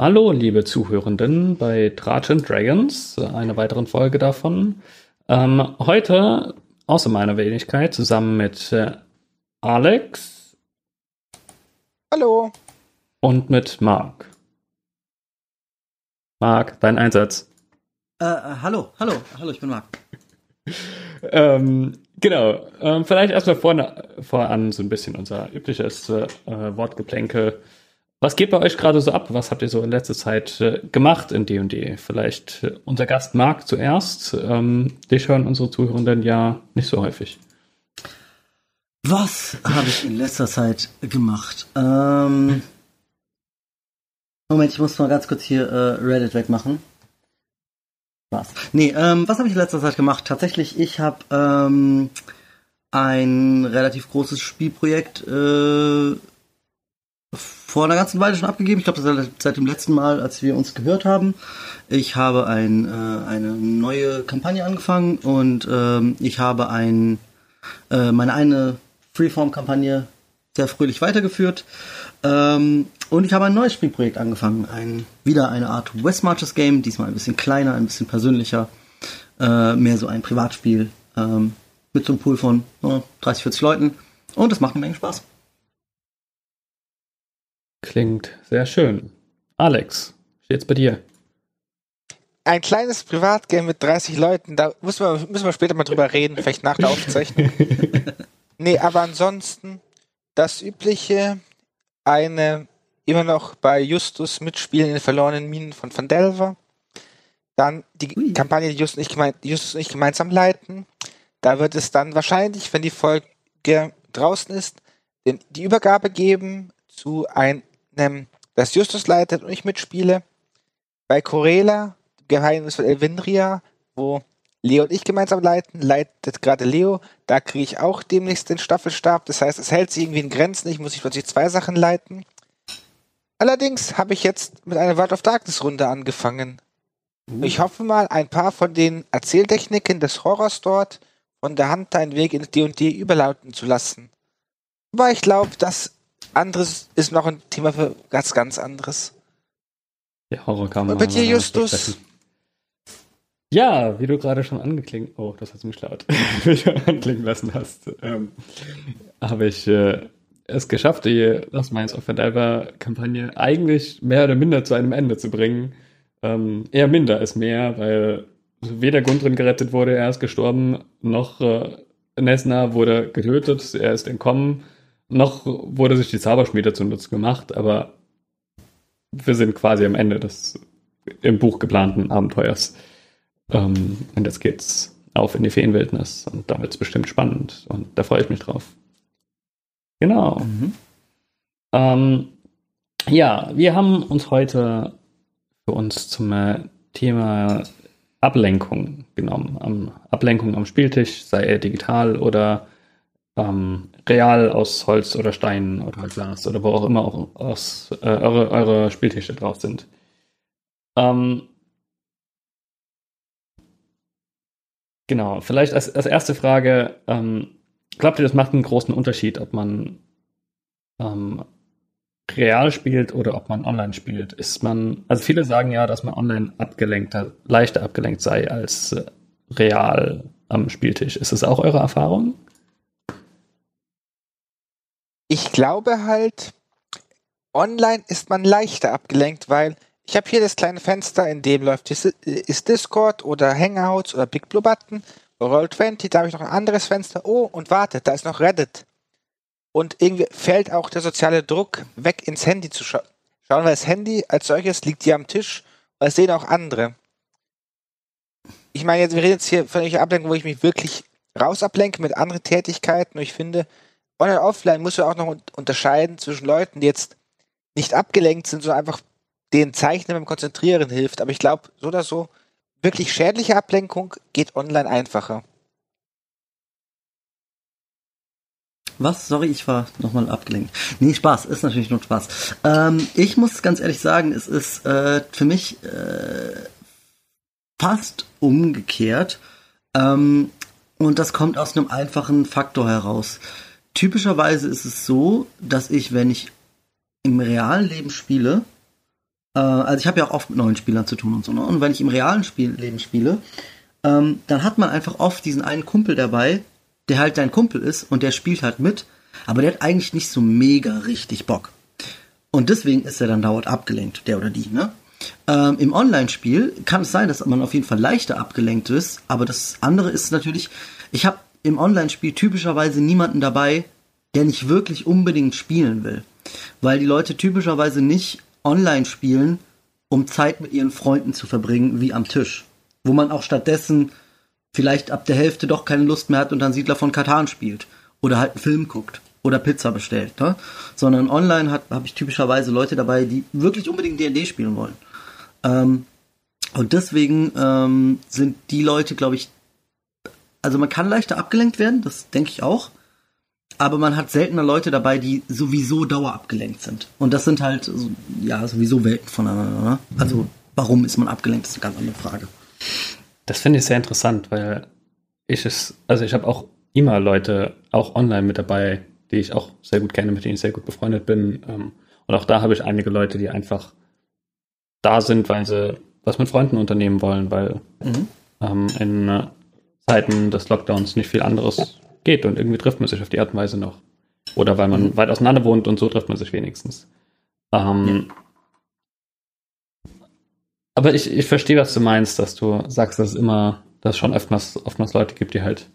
Hallo, liebe Zuhörenden bei Dragon Dragons, einer weiteren Folge davon. Ähm, heute, außer meiner Wenigkeit, zusammen mit äh, Alex. Hallo. Und mit Marc. Marc, dein Einsatz. Äh, äh, hallo, hallo, hallo, ich bin Marc. ähm, genau, ähm, vielleicht erstmal vorne, voran so ein bisschen unser übliches äh, Wortgeplänkel. Was geht bei euch gerade so ab? Was habt ihr so in letzter Zeit äh, gemacht in D&D? Vielleicht äh, unser Gast Marc zuerst. Ähm, dich hören unsere Zuhörenden ja nicht so häufig. Was habe ich in letzter Zeit gemacht? Ähm, Moment, ich muss mal ganz kurz hier äh, Reddit wegmachen. Was? Nee, ähm, was habe ich in letzter Zeit gemacht? Tatsächlich, ich habe ähm, ein relativ großes Spielprojekt äh, vor einer ganzen Weile schon abgegeben. Ich glaube, ist seit dem letzten Mal, als wir uns gehört haben. Ich habe ein, äh, eine neue Kampagne angefangen und ähm, ich habe ein, äh, meine eine Freeform-Kampagne sehr fröhlich weitergeführt. Ähm, und ich habe ein neues Spielprojekt angefangen. Ein, wieder eine Art West Marches Game, diesmal ein bisschen kleiner, ein bisschen persönlicher. Äh, mehr so ein Privatspiel ähm, mit so einem Pool von oh, 30, 40 Leuten. Und das macht eine Menge Spaß. Klingt sehr schön. Alex, steht's bei dir? Ein kleines Privatgame mit 30 Leuten, da müssen wir, müssen wir später mal drüber reden, vielleicht nach der Aufzeichnung. nee, aber ansonsten das übliche, eine immer noch bei Justus mitspielen in den verlorenen Minen von Van Delver. Dann die Ui. Kampagne, die Justus und, ich gemein, Justus und ich gemeinsam leiten. Da wird es dann wahrscheinlich, wenn die Folge draußen ist, den, die Übergabe geben zu einem ähm, das Justus leitet und ich mitspiele. Bei Corella, Geheimnis von Elvindria, wo Leo und ich gemeinsam leiten, leitet gerade Leo. Da kriege ich auch demnächst den Staffelstab. Das heißt, es hält sich irgendwie in Grenzen. Ich muss ich plötzlich zwei Sachen leiten. Allerdings habe ich jetzt mit einer World of Darkness Runde angefangen. Uh. Ich hoffe mal, ein paar von den Erzähltechniken des Horrors dort von der Hand einen Weg in D&D überlauten zu lassen. Aber ich glaube, das anderes ist noch ein Thema für ganz, ganz anderes. Ja, Horror kann man. Und bei dir, Justus? Ja, wie du gerade schon angeklingt, oh, das hast du mich laut, anklingen lassen hast, ähm, habe ich äh, es geschafft, die Last Minds of Diver Kampagne eigentlich mehr oder minder zu einem Ende zu bringen. Ähm, eher minder als mehr, weil weder Gundrin gerettet wurde, er ist gestorben, noch äh, Nesna wurde getötet, er ist entkommen noch wurde sich die Zauberschmiede zunutze gemacht, aber wir sind quasi am Ende des im Buch geplanten Abenteuers. Ähm, und jetzt geht's auf in die Feenwildnis und da wird's bestimmt spannend und da freue ich mich drauf. Genau. Mhm. Ähm, ja, wir haben uns heute für uns zum äh, Thema Ablenkung genommen. Am, Ablenkung am Spieltisch, sei er digital oder ähm, real aus Holz oder Stein oder Glas oder wo auch immer auch aus, äh, eure, eure Spieltische drauf sind. Ähm, genau, vielleicht als, als erste Frage, ähm, glaubt ihr, das macht einen großen Unterschied, ob man ähm, real spielt oder ob man online spielt? Ist man, also viele sagen ja, dass man online abgelenkter, leichter abgelenkt sei als äh, real am Spieltisch. Ist das auch eure Erfahrung? Ich glaube halt, online ist man leichter abgelenkt, weil ich habe hier das kleine Fenster, in dem läuft ist Discord oder Hangouts oder Big Blue Button, Roll20, da habe ich noch ein anderes Fenster. Oh, und warte, da ist noch Reddit. Und irgendwie fällt auch der soziale Druck weg, ins Handy zu scha schauen, weil das Handy als solches liegt hier am Tisch, weil es sehen auch andere. Ich meine, jetzt, wir reden jetzt hier von einer Ablenkung, wo ich mich wirklich raus ablenke mit anderen Tätigkeiten und ich finde, online offline musst du auch noch unterscheiden zwischen Leuten, die jetzt nicht abgelenkt sind, sondern einfach den Zeichnen beim Konzentrieren hilft. Aber ich glaube, so oder so, wirklich schädliche Ablenkung geht online einfacher. Was? Sorry, ich war nochmal abgelenkt. Nee, Spaß, ist natürlich nur Spaß. Ähm, ich muss ganz ehrlich sagen, es ist äh, für mich äh, fast umgekehrt. Ähm, und das kommt aus einem einfachen Faktor heraus typischerweise ist es so, dass ich, wenn ich im realen Leben spiele, Äh, also ich habe ja auch oft mit neuen Spielern zu tun und so. Ne? Und wenn ich im realen Spiel Leben spiele, ähm, dann hat man einfach oft diesen einen Kumpel dabei, der halt dein Kumpel ist und der spielt halt mit, aber der hat eigentlich nicht so mega richtig Bock. Und deswegen ist er dann dauernd abgelenkt, der oder die, ne? Ähm, Im Online-Spiel kann es sein, dass man auf jeden Fall leichter abgelenkt ist, aber das andere ist natürlich, ich habe im Online-Spiel typischerweise niemanden dabei, der nicht wirklich unbedingt spielen will. Weil die Leute typischerweise nicht online spielen, um Zeit mit ihren Freunden zu verbringen, wie am Tisch. Wo man auch stattdessen vielleicht ab der Hälfte doch keine Lust mehr hat und dann Siedler von Katan spielt. Oder halt einen Film guckt. Oder Pizza bestellt. Ne? Sondern online habe ich typischerweise Leute dabei, die wirklich unbedingt D&D spielen wollen. Ähm, und deswegen ähm, sind die Leute, glaube ich, also man kann leichter abgelenkt werden, das denke ich auch aber man hat seltener Leute dabei, die sowieso dauerabgelenkt sind. Und das sind halt, ja, sowieso Welten voneinander. Ne? Also, warum ist man abgelenkt, ist eine ganz andere Frage. Das finde ich sehr interessant, weil ich es, also ich habe auch immer Leute, auch online mit dabei, die ich auch sehr gut kenne, mit denen ich sehr gut befreundet bin. Ähm, und auch da habe ich einige Leute, die einfach da sind, weil sie was mit Freunden unternehmen wollen, weil mhm. ähm, in äh, Zeiten des Lockdowns nicht viel anderes geht und irgendwie trifft man sich auf die Art und Weise noch. Oder weil man mhm. weit auseinander wohnt und so trifft man sich wenigstens. Ähm. Aber ich, ich verstehe, was du meinst, dass du sagst, dass es immer, dass es schon oftmals, oftmals Leute gibt, die halt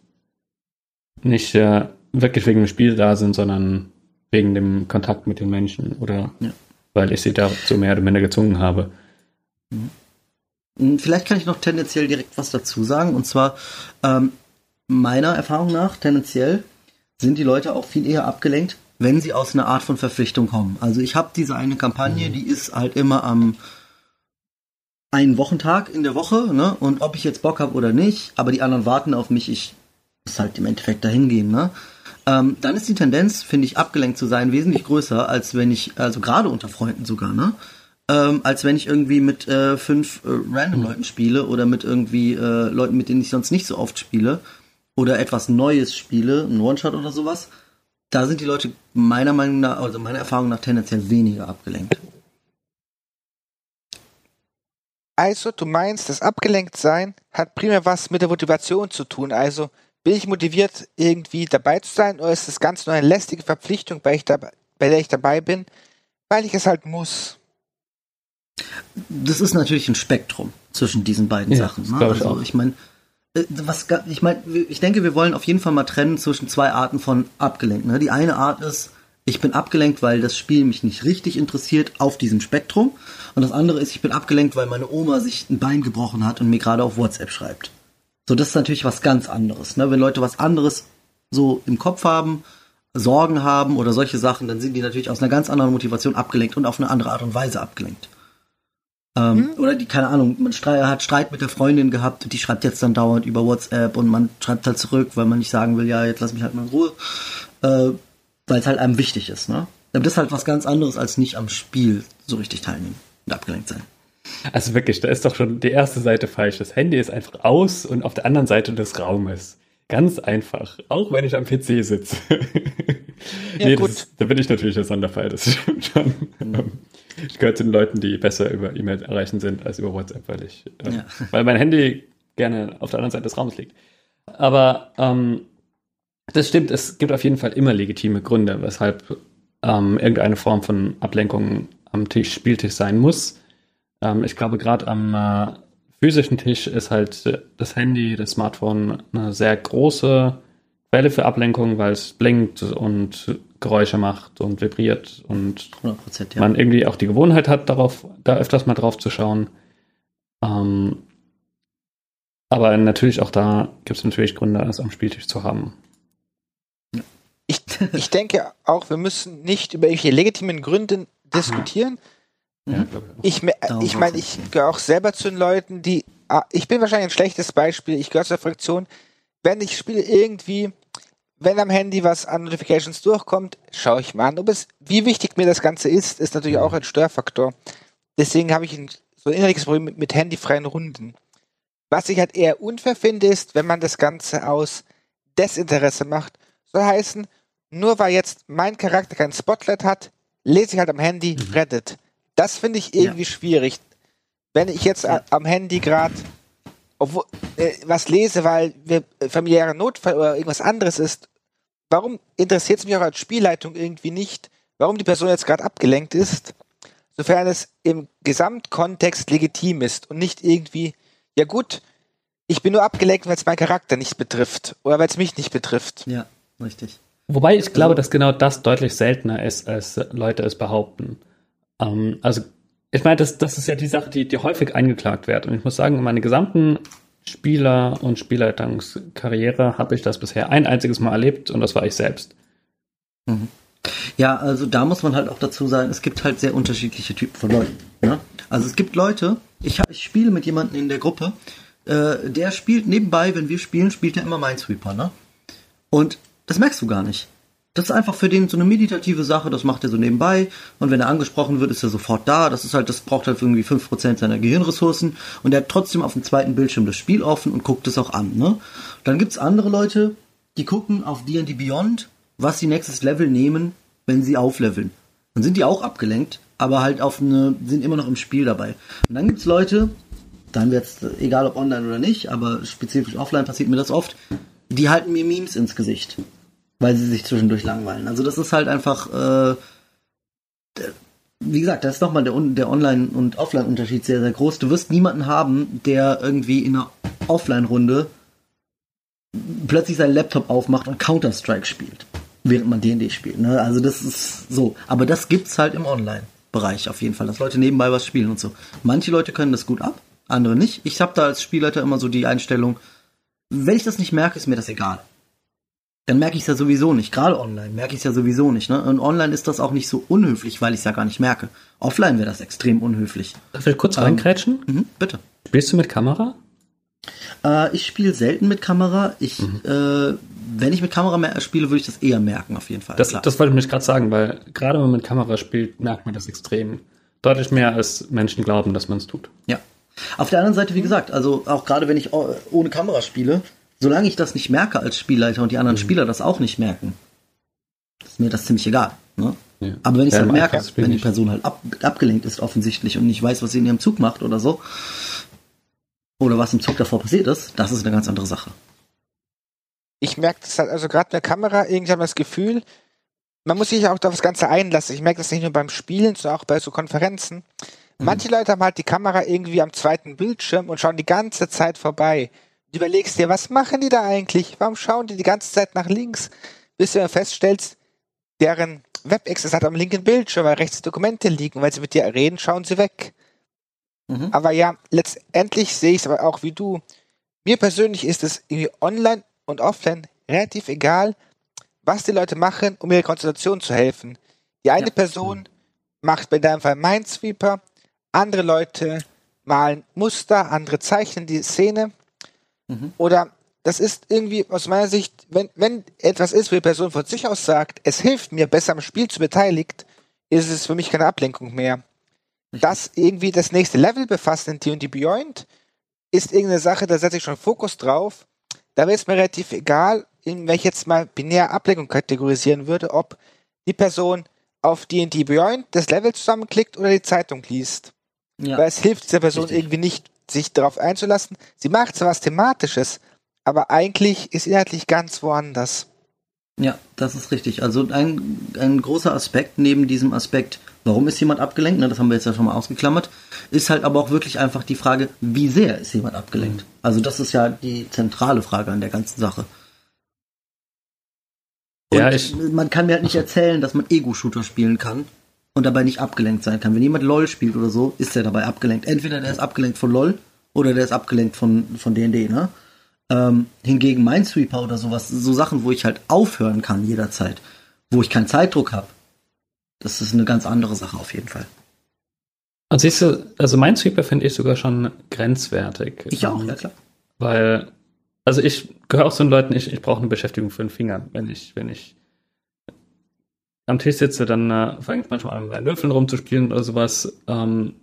nicht äh, wirklich wegen dem Spiel da sind, sondern wegen dem Kontakt mit den Menschen oder ja. weil ich sie dazu mehr oder minder gezwungen habe. Mhm. Vielleicht kann ich noch tendenziell direkt was dazu sagen. Und zwar, ähm, meiner Erfahrung nach tendenziell sind die Leute auch viel eher abgelenkt, wenn sie aus einer Art von Verpflichtung kommen. Also ich habe diese eine Kampagne, mhm. die ist halt immer am einen Wochentag in der Woche, ne? Und ob ich jetzt Bock habe oder nicht, aber die anderen warten auf mich, ich muss halt im Endeffekt dahin gehen, ne? Ähm, dann ist die Tendenz, finde ich, abgelenkt zu sein, wesentlich größer, als wenn ich, also gerade unter Freunden sogar, ne? Ähm, als wenn ich irgendwie mit äh, fünf äh, random mhm. Leuten spiele oder mit irgendwie äh, Leuten, mit denen ich sonst nicht so oft spiele oder etwas Neues spiele, ein One-Shot oder sowas, da sind die Leute meiner Meinung nach, also meiner Erfahrung nach tendenziell weniger abgelenkt. Also, du meinst, das Abgelenktsein hat primär was mit der Motivation zu tun. Also, bin ich motiviert, irgendwie dabei zu sein, oder ist das ganz nur eine lästige Verpflichtung, bei, ich dabei, bei der ich dabei bin, weil ich es halt muss? Das ist natürlich ein Spektrum zwischen diesen beiden ja, Sachen. Ne? Also, ich, ich meine, äh, was ich meine, ich denke, wir wollen auf jeden Fall mal trennen zwischen zwei Arten von abgelenkt. Ne? Die eine Art ist, ich bin abgelenkt, weil das Spiel mich nicht richtig interessiert auf diesem Spektrum. Und das andere ist, ich bin abgelenkt, weil meine Oma sich ein Bein gebrochen hat und mir gerade auf WhatsApp schreibt. So, das ist natürlich was ganz anderes. Ne? Wenn Leute was anderes so im Kopf haben, Sorgen haben oder solche Sachen, dann sind die natürlich aus einer ganz anderen Motivation abgelenkt und auf eine andere Art und Weise abgelenkt. Ähm, mhm. Oder die, keine Ahnung, man hat Streit mit der Freundin gehabt und die schreibt jetzt dann dauernd über WhatsApp und man schreibt halt zurück, weil man nicht sagen will, ja, jetzt lass mich halt mal in Ruhe. Äh, weil es halt einem wichtig ist, ne? Aber das ist halt was ganz anderes, als nicht am Spiel so richtig teilnehmen und abgelenkt sein. Also wirklich, da ist doch schon die erste Seite falsch. Das Handy ist einfach aus und auf der anderen Seite des Raumes. Ganz einfach. Auch wenn ich am PC sitze. Ja, nee, gut. da bin ich natürlich der Sonderfall, das stimmt schon. Mhm. Ich gehöre zu den Leuten, die besser über E-Mail erreichen sind als über WhatsApp, weil ich, ähm, ja. weil mein Handy gerne auf der anderen Seite des Raums liegt. Aber ähm, das stimmt, es gibt auf jeden Fall immer legitime Gründe, weshalb ähm, irgendeine Form von Ablenkung am Tisch, Spieltisch sein muss. Ähm, ich glaube, gerade am äh, physischen Tisch ist halt das Handy, das Smartphone eine sehr große Quelle für Ablenkung, weil es blinkt und Geräusche macht und vibriert und ja. man irgendwie auch die Gewohnheit hat, darauf, da öfters mal drauf zu schauen. Ähm, aber natürlich auch da gibt es natürlich Gründe, es am Spieltisch zu haben. Ich, ich denke auch, wir müssen nicht über irgendwelche legitimen Gründe diskutieren. Ja, ich ich, ich meine, ich gehöre auch selber zu den Leuten, die. Ah, ich bin wahrscheinlich ein schlechtes Beispiel. Ich gehöre zur Fraktion, wenn ich spiele irgendwie wenn am Handy was an Notifications durchkommt, schaue ich mal an. Ob es, wie wichtig mir das Ganze ist, ist natürlich auch ein Störfaktor. Deswegen habe ich ein, so ein innerliches Problem mit, mit handyfreien Runden. Was ich halt eher unfair finde, ist, wenn man das Ganze aus Desinteresse macht. Soll heißen, nur weil jetzt mein Charakter kein Spotlight hat, lese ich halt am Handy mhm. Reddit. das finde ich irgendwie ja. schwierig. Wenn ich jetzt am Handy gerade äh, was lese, weil wir familiärer Notfall oder irgendwas anderes ist, warum interessiert es mich auch als Spielleitung irgendwie nicht, warum die Person jetzt gerade abgelenkt ist, sofern es im Gesamtkontext legitim ist und nicht irgendwie, ja gut, ich bin nur abgelenkt, weil es meinen Charakter nicht betrifft oder weil es mich nicht betrifft. Ja, richtig. Wobei ich glaube, dass genau das deutlich seltener ist, als Leute es behaupten. Ähm, also, ich meine, das, das ist ja die Sache, die, die häufig eingeklagt wird. Und ich muss sagen, in meiner gesamten Spieler- und Spielleitungskarriere habe ich das bisher ein einziges Mal erlebt und das war ich selbst. Mhm. Ja, also da muss man halt auch dazu sagen, es gibt halt sehr unterschiedliche Typen von Leuten. Ne? Also es gibt Leute, ich, ich spiele mit jemandem in der Gruppe, äh, der spielt nebenbei, wenn wir spielen, spielt er immer Minesweeper, ne? Und das merkst du gar nicht. Das ist einfach für den so eine meditative Sache, das macht er so nebenbei. Und wenn er angesprochen wird, ist er sofort da. Das ist halt, das braucht halt irgendwie 5% seiner Gehirnressourcen. Und er hat trotzdem auf dem zweiten Bildschirm das Spiel offen und guckt es auch an, ne? Dann gibt's andere Leute, die gucken auf D&D Beyond, was sie nächstes Level nehmen, wenn sie aufleveln. Dann sind die auch abgelenkt, aber halt auf eine, sind immer noch im Spiel dabei. Und dann gibt's Leute, dann wird's, egal ob online oder nicht, aber spezifisch offline passiert mir das oft, die halten mir Memes ins Gesicht, weil sie sich zwischendurch langweilen. Also das ist halt einfach, äh, wie gesagt, da ist nochmal der, der Online- und Offline-Unterschied sehr, sehr groß. Du wirst niemanden haben, der irgendwie in einer Offline-Runde plötzlich seinen Laptop aufmacht und Counter-Strike spielt, während man D&D spielt. Ne? Also das ist so. Aber das gibt's halt im Online-Bereich auf jeden Fall, dass Leute nebenbei was spielen und so. Manche Leute können das gut ab, andere nicht. Ich habe da als Spielleiter immer so die Einstellung, wenn ich das nicht merke, ist mir das egal. Dann merke ich es ja sowieso nicht. Gerade online merke ich es ja sowieso nicht. Ne? Und online ist das auch nicht so unhöflich, weil ich es ja gar nicht merke. Offline wäre das extrem unhöflich. Darf ich kurz ähm, reinkrätschen? Mhm, bitte. Spielst du mit Kamera? Äh, ich spiele selten mit Kamera. Ich, mhm. äh, wenn ich mit Kamera spiele, würde ich das eher merken, auf jeden Fall. Das, das wollte ich mich gerade sagen, weil gerade wenn man mit Kamera spielt, merkt man das extrem. Deutlich mehr, als Menschen glauben, dass man es tut. Ja, auf der anderen Seite, wie gesagt, also auch gerade wenn ich ohne Kamera spiele, solange ich das nicht merke als Spielleiter und die anderen mhm. Spieler das auch nicht merken, ist mir das ziemlich egal. Ne? Ja. Aber wenn ich es ja, halt merke, wenn die Person halt ab, abgelenkt ist offensichtlich und nicht weiß, was sie in ihrem Zug macht oder so, oder was im Zug davor passiert ist, das ist eine ganz andere Sache. Ich merke das halt, also gerade mit der Kamera, irgendwann das Gefühl, man muss sich auch auf das Ganze einlassen. Ich merke das nicht nur beim Spielen, sondern auch bei so Konferenzen. Mhm. Manche Leute haben halt die Kamera irgendwie am zweiten Bildschirm und schauen die ganze Zeit vorbei. Du überlegst dir, was machen die da eigentlich? Warum schauen die die ganze Zeit nach links? Bis du feststellst, deren Webaccess hat am linken Bildschirm, weil rechts Dokumente liegen. Weil sie mit dir reden, schauen sie weg. Mhm. Aber ja, letztendlich sehe ich es aber auch wie du. Mir persönlich ist es irgendwie online und offline relativ egal, was die Leute machen, um ihrer Konzentration zu helfen. Die eine ja. Person macht bei deinem Fall Minesweeper, andere Leute malen Muster, andere zeichnen die Szene. Mhm. Oder das ist irgendwie aus meiner Sicht, wenn, wenn etwas ist, wo die Person von sich aus sagt, es hilft mir besser am Spiel zu beteiligt, ist es für mich keine Ablenkung mehr. Das irgendwie das nächste Level befasst in D&D Beyond ist irgendeine Sache, da setze ich schon Fokus drauf. Da wäre es mir relativ egal, in welche jetzt mal binär Ablenkung kategorisieren würde, ob die Person auf D&D Beyond das Level zusammenklickt oder die Zeitung liest. Ja. Weil es hilft dieser Person Richtig. irgendwie nicht, sich darauf einzulassen. Sie macht zwar was Thematisches, aber eigentlich ist inhaltlich ganz woanders. Ja, das ist richtig. Also ein, ein großer Aspekt neben diesem Aspekt, warum ist jemand abgelenkt, ne, das haben wir jetzt ja schon mal ausgeklammert, ist halt aber auch wirklich einfach die Frage, wie sehr ist jemand abgelenkt. Mhm. Also das ist ja die zentrale Frage an der ganzen Sache. Und ja, ich, man kann mir halt nicht erzählen, dass man Ego-Shooter spielen kann, und dabei nicht abgelenkt sein kann. Wenn jemand LOL spielt oder so, ist er dabei abgelenkt. Entweder der ist abgelenkt von LOL oder der ist abgelenkt von von D&D, ne? Ähm, hingegen Minesweeper oder sowas, so Sachen, wo ich halt aufhören kann jederzeit, wo ich keinen Zeitdruck habe. Das ist eine ganz andere Sache auf jeden Fall. Also, siehst du, also Minesweeper finde ich sogar schon grenzwertig. Ich auch, ja klar. Weil, also ich gehöre auch zu den Leuten, ich, ich brauche eine Beschäftigung für den Finger, wenn ich, wenn ich am Tisch sitze, dann äh, fange ich manchmal an, mit Würfeln rumzuspielen oder sowas. Ähm,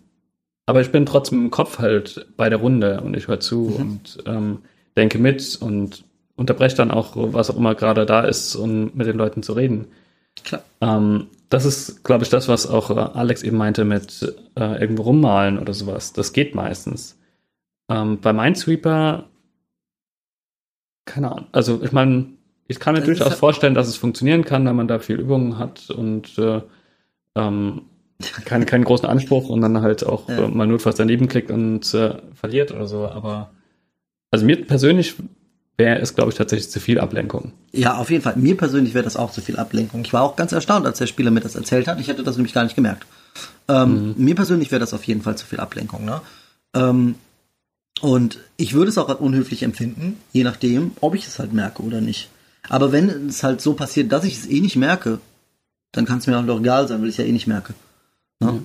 aber ich bin trotzdem im Kopf halt bei der Runde und ich höre zu mhm. und ähm, denke mit und unterbreche dann auch, was auch immer gerade da ist, um mit den Leuten zu reden. Klar. Ähm, das ist, glaube ich, das, was auch äh, Alex eben meinte mit äh, irgendwo rummalen oder sowas. Das geht meistens. Ähm, bei Minesweeper, keine Ahnung. Also ich meine, ich kann mir Das durchaus vorstellen, dass es funktionieren kann, wenn man da viel Übungen hat und äh, ähm, keinen, keinen großen Anspruch und dann halt auch Ja. äh, mal notfalls daneben klickt und äh, verliert oder so. Aber also mir persönlich wäre es, glaube ich, tatsächlich zu viel Ablenkung. Ja, auf jeden Fall. Mir persönlich wäre das auch zu viel Ablenkung. Ich war auch ganz erstaunt, als der Spieler mir das erzählt hat. Ich hätte das nämlich gar nicht gemerkt. Ähm, Mir persönlich wäre das auf jeden Fall zu viel Ablenkung. Ne? Ähm, und ich würde es auch als unhöflich empfinden, je nachdem, ob ich es halt merke oder nicht. Aber wenn es halt so passiert, dass ich es eh nicht merke, dann kann es mir auch egal sein, weil ich es ja eh nicht merke. Ne?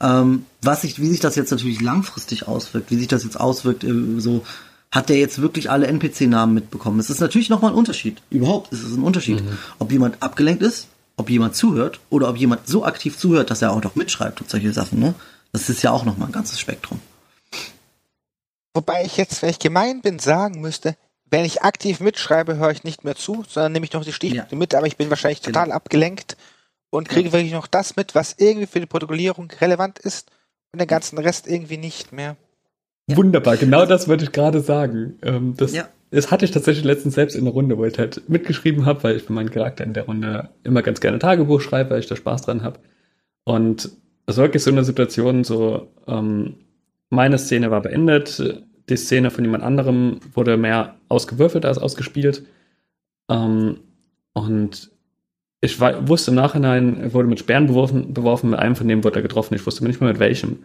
Ähm, was sich, wie sich das jetzt natürlich langfristig auswirkt, wie sich das jetzt auswirkt, äh, so hat der jetzt wirklich alle NPC-Namen mitbekommen. Es ist natürlich nochmal ein Unterschied. Überhaupt ist es ein Unterschied, ob jemand abgelenkt ist, ob jemand zuhört oder ob jemand so aktiv zuhört, dass er auch noch mitschreibt und solche Sachen. Ne? Das ist ja auch nochmal ein ganzes Spektrum. Wobei ich jetzt, wenn ich gemein bin, sagen müsste, wenn ich aktiv mitschreibe, höre ich nicht mehr zu, sondern nehme ich noch die Stichpunkte Ja. mit, aber ich bin wahrscheinlich Genau. total abgelenkt und kriege wirklich noch das mit, was irgendwie für die Protokollierung relevant ist und den ganzen Rest irgendwie nicht mehr. Ja. Wunderbar, genau das wollte ich gerade sagen. Ähm, das, Ja. das hatte ich tatsächlich letztens selbst in der Runde, wo ich halt mitgeschrieben habe, weil ich für meinen Charakter in der Runde immer ganz gerne Tagebuch schreibe, weil ich da Spaß dran habe. Und es war wirklich so eine Situation, so ähm, meine Szene war beendet, die Szene von jemand anderem wurde mehr ausgewürfelt als ausgespielt. Ähm, und ich wusste im Nachhinein, er wurde mit Sperren beworfen, beworfen, mit einem von denen wurde er getroffen. Ich wusste nicht mehr mit welchem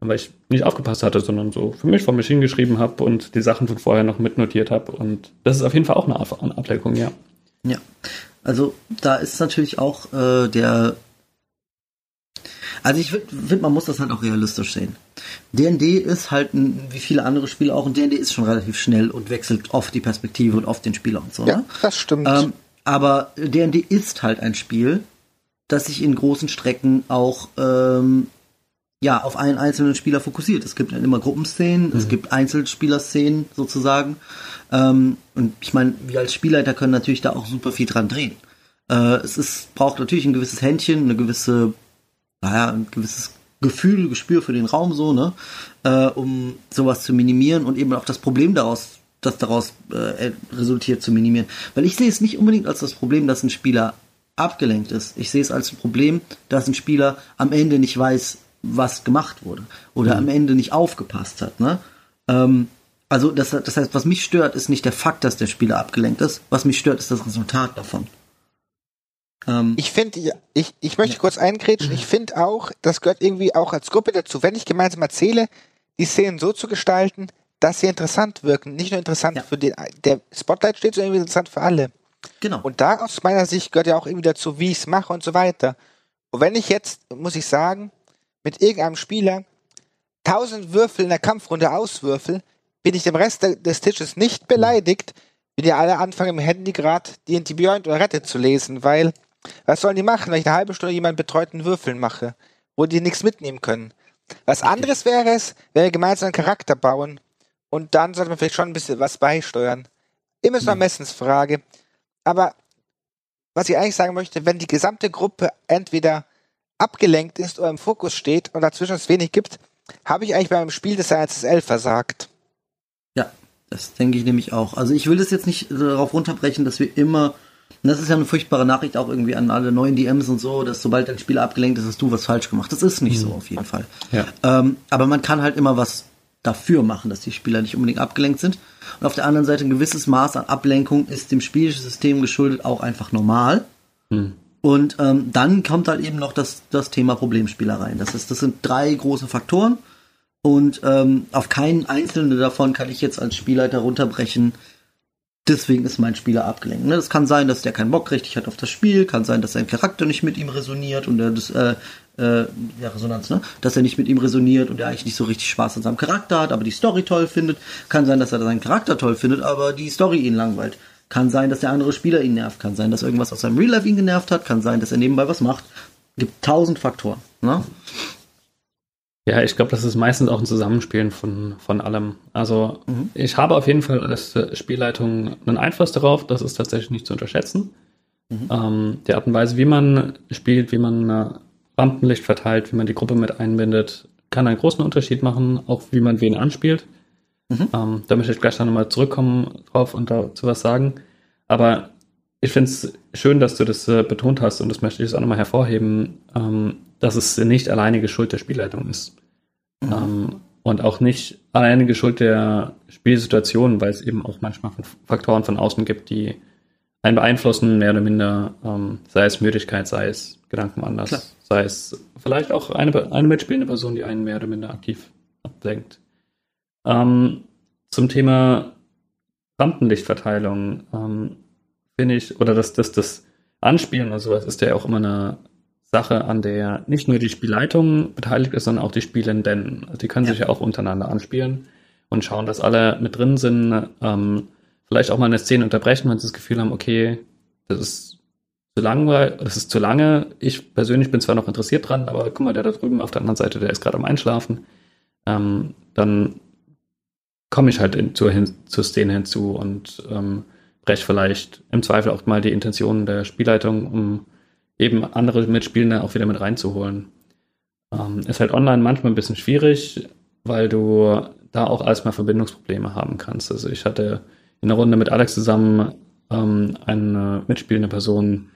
weil ich nicht aufgepasst hatte, sondern so für mich vor mich hingeschrieben habe und die Sachen von vorher noch mitnotiert habe. Und das ist auf jeden Fall auch eine, Ab eine Ablenkung, ja. Ja, also da ist natürlich auch äh, der. Also ich finde, find, man muss das halt auch realistisch sehen. D&D ist halt, ein, wie viele andere Spiele auch, und D&D ist schon relativ schnell und wechselt oft die Perspektive und oft den Spieler und so. Ja, Ne? das stimmt. Ähm, aber D&D ist halt ein Spiel, das sich in großen Strecken auch ähm, ja auf einen einzelnen Spieler fokussiert. Es gibt dann immer Gruppenszenen, es gibt Einzelspielerszenen sozusagen. Ähm, und ich meine, wir als Spielleiter können natürlich da auch super viel dran drehen. Äh, es ist, braucht natürlich ein gewisses Händchen, eine gewisse, naja, ein gewisses Gefühl, Gespür für den Raum so, ne, äh, um sowas zu minimieren und eben auch das Problem daraus, das daraus äh, resultiert, zu minimieren. Weil ich sehe es nicht unbedingt als das Problem, dass ein Spieler abgelenkt ist. Ich sehe es als ein Problem, dass ein Spieler am Ende nicht weiß, was gemacht wurde oder am Ende nicht aufgepasst hat. Ne? Ähm, also das, das heißt, was mich stört, ist nicht der Fakt, dass der Spieler abgelenkt ist. Was mich stört, ist das Resultat davon. Ähm, Ich finde, ja, ich, ich möchte kurz eingrätschen, ich finde auch, das gehört irgendwie auch als Gruppe dazu, wenn ich gemeinsam erzähle, die Szenen so zu gestalten, dass sie interessant wirken. Nicht nur interessant Ja. für den, der Spotlight steht, sondern irgendwie interessant für alle. genau. Und da aus meiner Sicht gehört ja auch irgendwie dazu, wie ich es mache und so weiter. Und wenn ich jetzt, muss ich sagen, mit irgendeinem Spieler tausend Würfel in der Kampfrunde auswürfel, bin ich dem Rest de- des Tisches nicht beleidigt, wenn die alle anfangen im Handy gerade D&D Beyond oder Reddit zu lesen, weil was sollen die machen, wenn ich eine halbe Stunde jemanden betreuten Würfeln mache, wo die nichts mitnehmen können? Was anderes wäre es, wenn wir gemeinsam einen Charakter bauen und dann sollte man vielleicht schon ein bisschen was beisteuern. Immer so eine Messensfrage. Aber was ich eigentlich sagen möchte, wenn die gesamte Gruppe entweder abgelenkt ist oder im Fokus steht und dazwischen es wenig gibt, habe ich eigentlich beim Spiel des SSL versagt. Ja, das denke ich nämlich auch. Also ich will das jetzt nicht darauf runterbrechen, dass wir immer, und das ist ja eine furchtbare Nachricht auch irgendwie an alle neuen DMs und so, dass sobald ein Spieler abgelenkt ist, hast du was falsch gemacht. Das ist nicht so auf jeden Fall. Ja. Ähm, aber man kann halt immer was dafür machen, dass die Spieler nicht unbedingt abgelenkt sind. Und auf der anderen Seite ein gewisses Maß an Ablenkung ist dem Spielsystem geschuldet auch einfach normal. Und ähm, dann kommt halt eben noch das, das Thema Problemspieler rein. Das, ist, das sind drei große Faktoren. Und ähm, auf keinen einzelnen davon kann ich jetzt als Spielleiter runterbrechen. Deswegen ist mein Spieler abgelenkt. Ne? Kann sein, dass der keinen Bock richtig hat auf das Spiel. Kann sein, dass sein Charakter nicht mit ihm resoniert und er das äh, äh, ja Resonanz, ne? Dass er nicht mit ihm resoniert und er eigentlich nicht so richtig Spaß an seinem Charakter hat, aber die Story toll findet. Kann sein, dass er seinen Charakter toll findet, aber die Story ihn langweilt. Kann sein, dass der andere Spieler ihn nervt. Kann sein, dass irgendwas aus seinem Real Life ihn genervt hat. Kann sein, dass er nebenbei was macht. Gibt tausend Faktoren. Ne? Ja, ich glaube, das ist meistens auch ein Zusammenspielen von, von allem. Also ich habe auf jeden Fall als äh, Spielleitung einen Einfluss darauf, das ist tatsächlich nicht zu unterschätzen. Mhm. Ähm, die Art und Weise, wie man spielt, wie man äh, Rampenlicht verteilt, wie man die Gruppe mit einbindet, kann einen großen Unterschied machen, auch wie man wen anspielt. Mhm. Ähm, da möchte ich gleich nochmal zurückkommen drauf und dazu was sagen. Aber ich finde es schön, dass du das äh, betont hast und das möchte ich jetzt auch nochmal hervorheben, ähm, dass es nicht alleinige Schuld der Spielleitung ist. Mhm. Ähm, und auch nicht alleinige Schuld der Spielsituation, weil es eben auch manchmal Faktoren von außen gibt, die einen beeinflussen, mehr oder minder, ähm, sei es Müdigkeit, sei es Gedanken anders, Klar. sei es vielleicht auch eine, eine mitspielende Person, die einen mehr oder minder aktiv ablenkt. Ähm, zum Thema Rampenlichtverteilung ähm, finde ich, oder das, das, das Anspielen oder sowas ist ja auch immer eine Sache, an der nicht nur die Spielleitung beteiligt ist, sondern auch die Spielenden. Also die können ja. sich ja auch untereinander anspielen und schauen, dass alle mit drin sind. Ähm, vielleicht auch mal eine Szene unterbrechen, wenn sie das Gefühl haben, okay, das ist zu langweilig, das ist zu lange. Ich persönlich bin zwar noch interessiert dran, aber guck mal, der da drüben auf der anderen Seite, der ist gerade am Einschlafen. Ähm, dann komme ich halt in, zur, hin, zur Szene hinzu und ähm, breche vielleicht im Zweifel auch mal die Intentionen der Spielleitung, um eben andere Mitspielende auch wieder mit reinzuholen. Ähm, ist halt online manchmal ein bisschen schwierig, weil du da auch erstmal Verbindungsprobleme haben kannst. Also ich hatte in der Runde mit Alex zusammen ähm, eine mitspielende Person,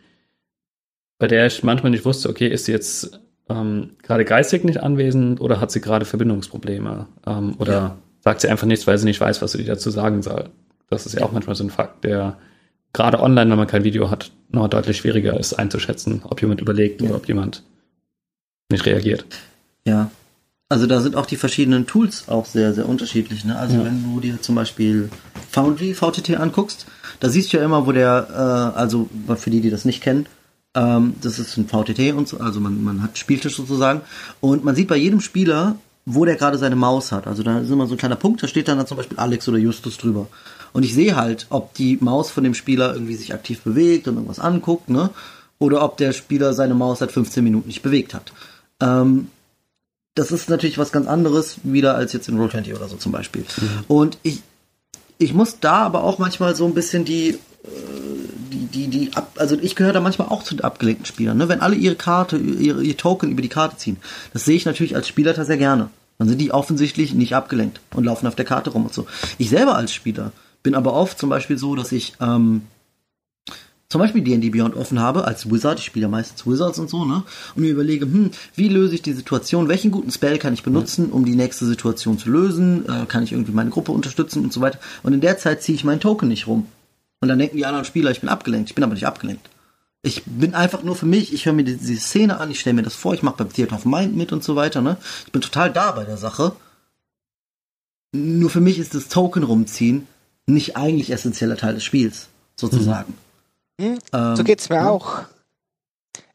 bei der ich manchmal nicht wusste, okay, ist sie jetzt ähm, gerade geistig nicht anwesend oder hat sie gerade Verbindungsprobleme? Ähm, oder ja. sagt sie einfach nichts, weil sie nicht weiß, was sie dazu sagen soll? Das ist ja auch manchmal so ein Fakt, der gerade online, wenn man kein Video hat, noch deutlich schwieriger ist einzuschätzen, ob jemand überlegt ja. oder ob jemand nicht reagiert. Ja. Also da sind auch die verschiedenen Tools auch sehr, sehr unterschiedlich. Ne? Also ja. wenn du dir zum Beispiel Foundry, VTT anguckst, da siehst du ja immer, wo der, äh, also für die, die das nicht kennen, ähm, das ist ein VTT und so, also man, man hat Spieltisch sozusagen und man sieht bei jedem Spieler, wo der gerade seine Maus hat. Also da ist immer so ein kleiner Punkt, da steht dann, dann zum Beispiel Alex oder Justus drüber. Und ich sehe halt, ob die Maus von dem Spieler irgendwie sich aktiv bewegt und irgendwas anguckt, ne? Oder ob der Spieler seine Maus seit 15 Minuten nicht bewegt hat. Ähm, das ist natürlich was ganz anderes wieder als jetzt in Roll20 oder so zum Beispiel. Mhm. Und ich, ich muss da aber auch manchmal so ein bisschen die, äh, die, die, die, ab, also ich gehöre da manchmal auch zu den abgelenkten Spielern, ne? Wenn alle ihre Karte, ihre, ihr Token über die Karte ziehen. Das sehe ich natürlich als Spieler sehr gerne. Dann sind die offensichtlich nicht abgelenkt und laufen auf der Karte rum und so. Ich selber als Spieler bin aber oft zum Beispiel so, dass ich ähm, zum Beispiel D&D Beyond offen habe als Wizard, ich spiele ja meistens Wizards und so, ne? Und mir überlege, hm, wie löse ich die Situation, welchen guten Spell kann ich benutzen, um die nächste Situation zu lösen, äh, kann ich irgendwie meine Gruppe unterstützen und so weiter. Und in der Zeit ziehe ich meinen Token nicht rum. Und dann denken die anderen Spieler, ich bin abgelenkt. Ich bin aber nicht abgelenkt. Ich bin einfach nur für mich, ich höre mir die, die Szene an, ich stelle mir das vor, ich mache beim Theater of Mind mit und so weiter, ne? Ich bin total da bei der Sache. Nur für mich ist das Token rumziehen nicht eigentlich essentieller Teil des Spiels, sozusagen. Mhm. Ähm, so geht's mir ja. auch.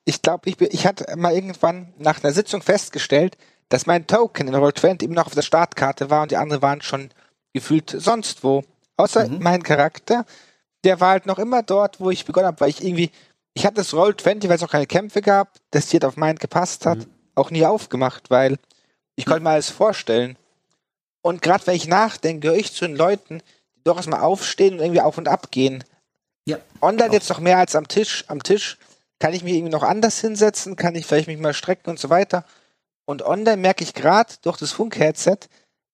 Ich glaube, ich, ich hatte mal irgendwann nach einer Sitzung festgestellt, dass mein Token in Roll20 immer noch auf der Startkarte war und die anderen waren schon gefühlt sonst wo. Außer mhm. mein Charakter, der war halt noch immer dort, wo ich begonnen habe, weil ich irgendwie, ich hatte das Roll20, weil es auch keine Kämpfe gab, das hier auf meinen gepasst hat, mhm. auch nie aufgemacht, weil ich konnte mir alles vorstellen. Und gerade wenn ich nachdenke, gehöre ich zu den Leuten, doch erstmal aufstehen und irgendwie auf und ab gehen. Ja. Online jetzt noch mehr als am Tisch. Am Tisch kann ich mich irgendwie noch anders hinsetzen, kann ich vielleicht mich mal strecken und so weiter. Und online merke ich gerade durch das Funk-Headset,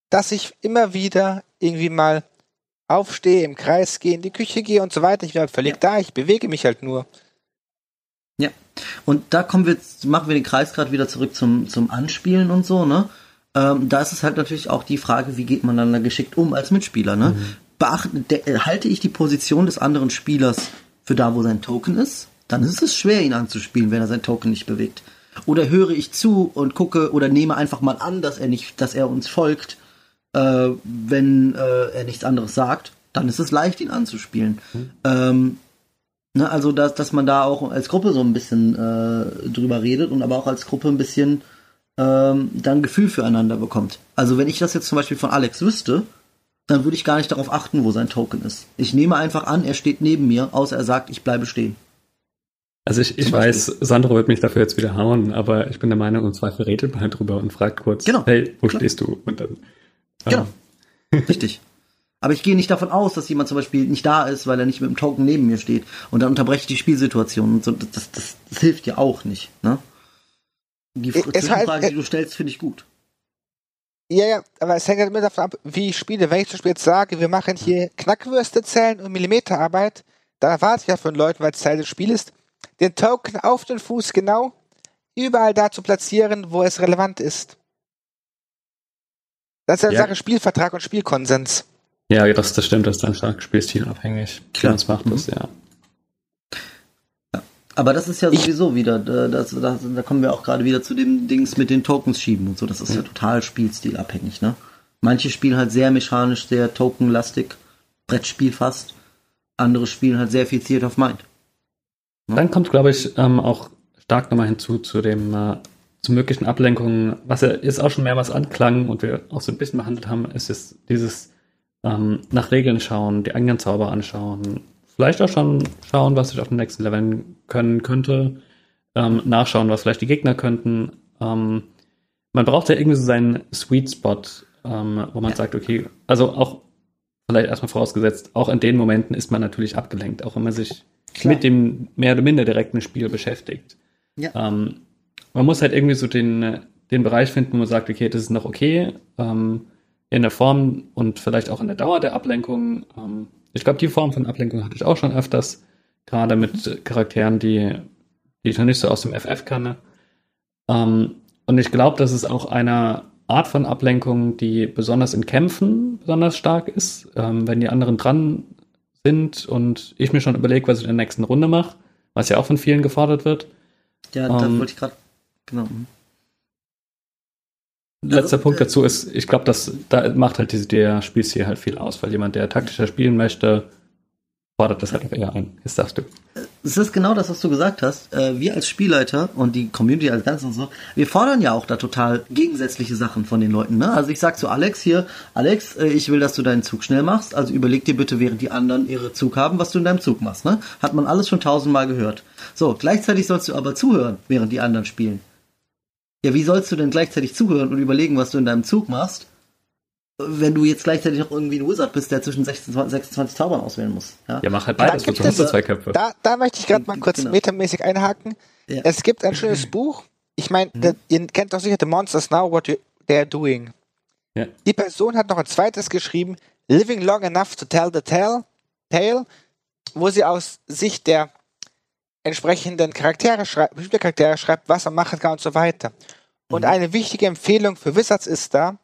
dass ich immer wieder irgendwie mal aufstehe, im Kreis gehe, in die Küche gehe und so weiter. Ich bin halt völlig ja. da, ich bewege mich halt nur. Ja, und da kommen wir, machen wir den Kreis gerade wieder zurück zum, zum Anspielen und so, ne? Ähm, da ist es halt natürlich auch die Frage, wie geht man dann da geschickt um als Mitspieler, ne? Mhm beachte, de, halte ich die Position des anderen Spielers für da, wo sein Token ist, dann ist es schwer, ihn anzuspielen, wenn er sein Token nicht bewegt. Oder höre ich zu und gucke oder nehme einfach mal an, dass er nicht, dass er uns folgt, äh, wenn äh, er nichts anderes sagt, dann ist es leicht, ihn anzuspielen. Mhm. Ähm, ne, also dass, dass man da auch als Gruppe so ein bisschen äh, drüber redet und aber auch als Gruppe ein bisschen ähm, dann Gefühl füreinander bekommt. Also wenn ich das jetzt zum Beispiel von Alex wüsste, dann würde ich gar nicht darauf achten, wo sein Token ist. Ich nehme einfach an, er steht neben mir, außer er sagt, ich bleibe stehen. Also ich, ich weiß, Sandro wird mich dafür jetzt wieder hauen, aber ich bin der Meinung, im Zweifel redet man halt drüber und fragt kurz, genau, hey, wo klar. stehst du? Und dann. Genau. Richtig. Aber ich gehe nicht davon aus, dass jemand zum Beispiel nicht da ist, weil er nicht mit dem Token neben mir steht. Und dann unterbreche ich die Spielsituation. Und so, das, das, das hilft ja auch nicht. Ne? Die Frage, halt, die du stellst, finde ich gut. Ja, ja, aber es hängt halt immer davon ab, wie ich spiele. Wenn ich zum Beispiel jetzt sage, wir machen hier Knackwürste zählen und Millimeterarbeit, dann erwarte ich ja von Leuten, weil es Teil des Spiels ist, den Token auf den Fuß genau überall da zu platzieren, wo es relevant ist. Das ist ja, ja. Sache Spielvertrag und Spielkonsens. Ja, das, das stimmt, das ist dann stark Spielstil abhängig. Klar. Das macht das, ja. Aber das ist ja sowieso ich, wieder, das, das, da kommen wir auch gerade wieder zu dem Dings mit den Tokens schieben und so. Das ist ja, total spielstilabhängig, ne? Manche spielen halt sehr mechanisch, sehr tokenlastig, Brettspiel fast. Andere spielen halt sehr viel Theater of Mind. Ne? Dann kommt, glaube ich, ähm, auch stark nochmal hinzu zu dem, äh, zu möglichen Ablenkungen, was ja jetzt auch schon mehrmals anklang und wir auch so ein bisschen behandelt haben, ist jetzt dieses ähm, nach Regeln schauen, die eigenen Zauber anschauen, vielleicht auch schon schauen, was ich auf dem nächsten Level können könnte, ähm, nachschauen, was vielleicht die Gegner könnten. Ähm, man braucht ja irgendwie so seinen Sweet Spot, ähm, wo man ja. sagt, okay, also auch vielleicht erstmal vorausgesetzt, auch in den Momenten ist man natürlich abgelenkt, auch wenn man sich Klar. mit dem mehr oder minder direkten Spiel beschäftigt. Ja. Ähm, man muss halt irgendwie so den, den Bereich finden, wo man sagt, okay, das ist noch okay, ähm, in der Form und vielleicht auch in der Dauer der Ablenkung. Ähm, ich glaube, die Form von Ablenkung hatte ich auch schon öfters, gerade mit Charakteren, die, die ich noch nicht so aus dem FF kann. Ähm, und ich glaube, das ist auch eine Art von Ablenkung, die besonders in Kämpfen besonders stark ist. Ähm, wenn die anderen dran sind und ich mir schon überlege, was ich in der nächsten Runde mache, was ja auch von vielen gefordert wird. Ja, da ähm, wollte ich gerade, genau. Letzter Punkt äh, dazu ist, ich glaube, dass da macht halt diese, der Spielstil halt viel aus, weil jemand, der taktischer spielen möchte, fordert das halt auch eher ein. Jetzt darfst du. Es ist genau das, was du gesagt hast. Äh, wir als Spielleiter und die Community als Ganzes und so, wir fordern ja auch da total gegensätzliche Sachen von den Leuten. Ne? Also ich sag zu Alex hier, Alex, äh, ich will, dass du deinen Zug schnell machst, also überleg dir bitte, während die anderen ihre Zug haben, was du in deinem Zug machst. Ne? Hat man alles schon tausendmal gehört. So, gleichzeitig sollst du aber zuhören, während die anderen spielen. Ja, wie sollst du denn gleichzeitig zuhören und überlegen, was du in deinem Zug machst, wenn du jetzt gleichzeitig noch irgendwie ein Wizard bist, der zwischen 26, 26 Zaubern auswählen muss? Ja, ja mach halt beides, du hast zwei Köpfe. Da, da möchte ich gerade mal kurz genau. metamäßig einhaken. Ja. Es gibt ein schönes Buch. Ich meine, mhm. ihr kennt doch sicher The Monsters Now, What They're Doing. Ja. Die Person hat noch ein zweites geschrieben, Living Long Enough to Tell the Tale, Tale wo sie aus Sicht der entsprechenden Charaktere schreibt, Charaktere schreibt, was er machen kann und so weiter. Und mhm. eine wichtige Empfehlung für Wizards ist da,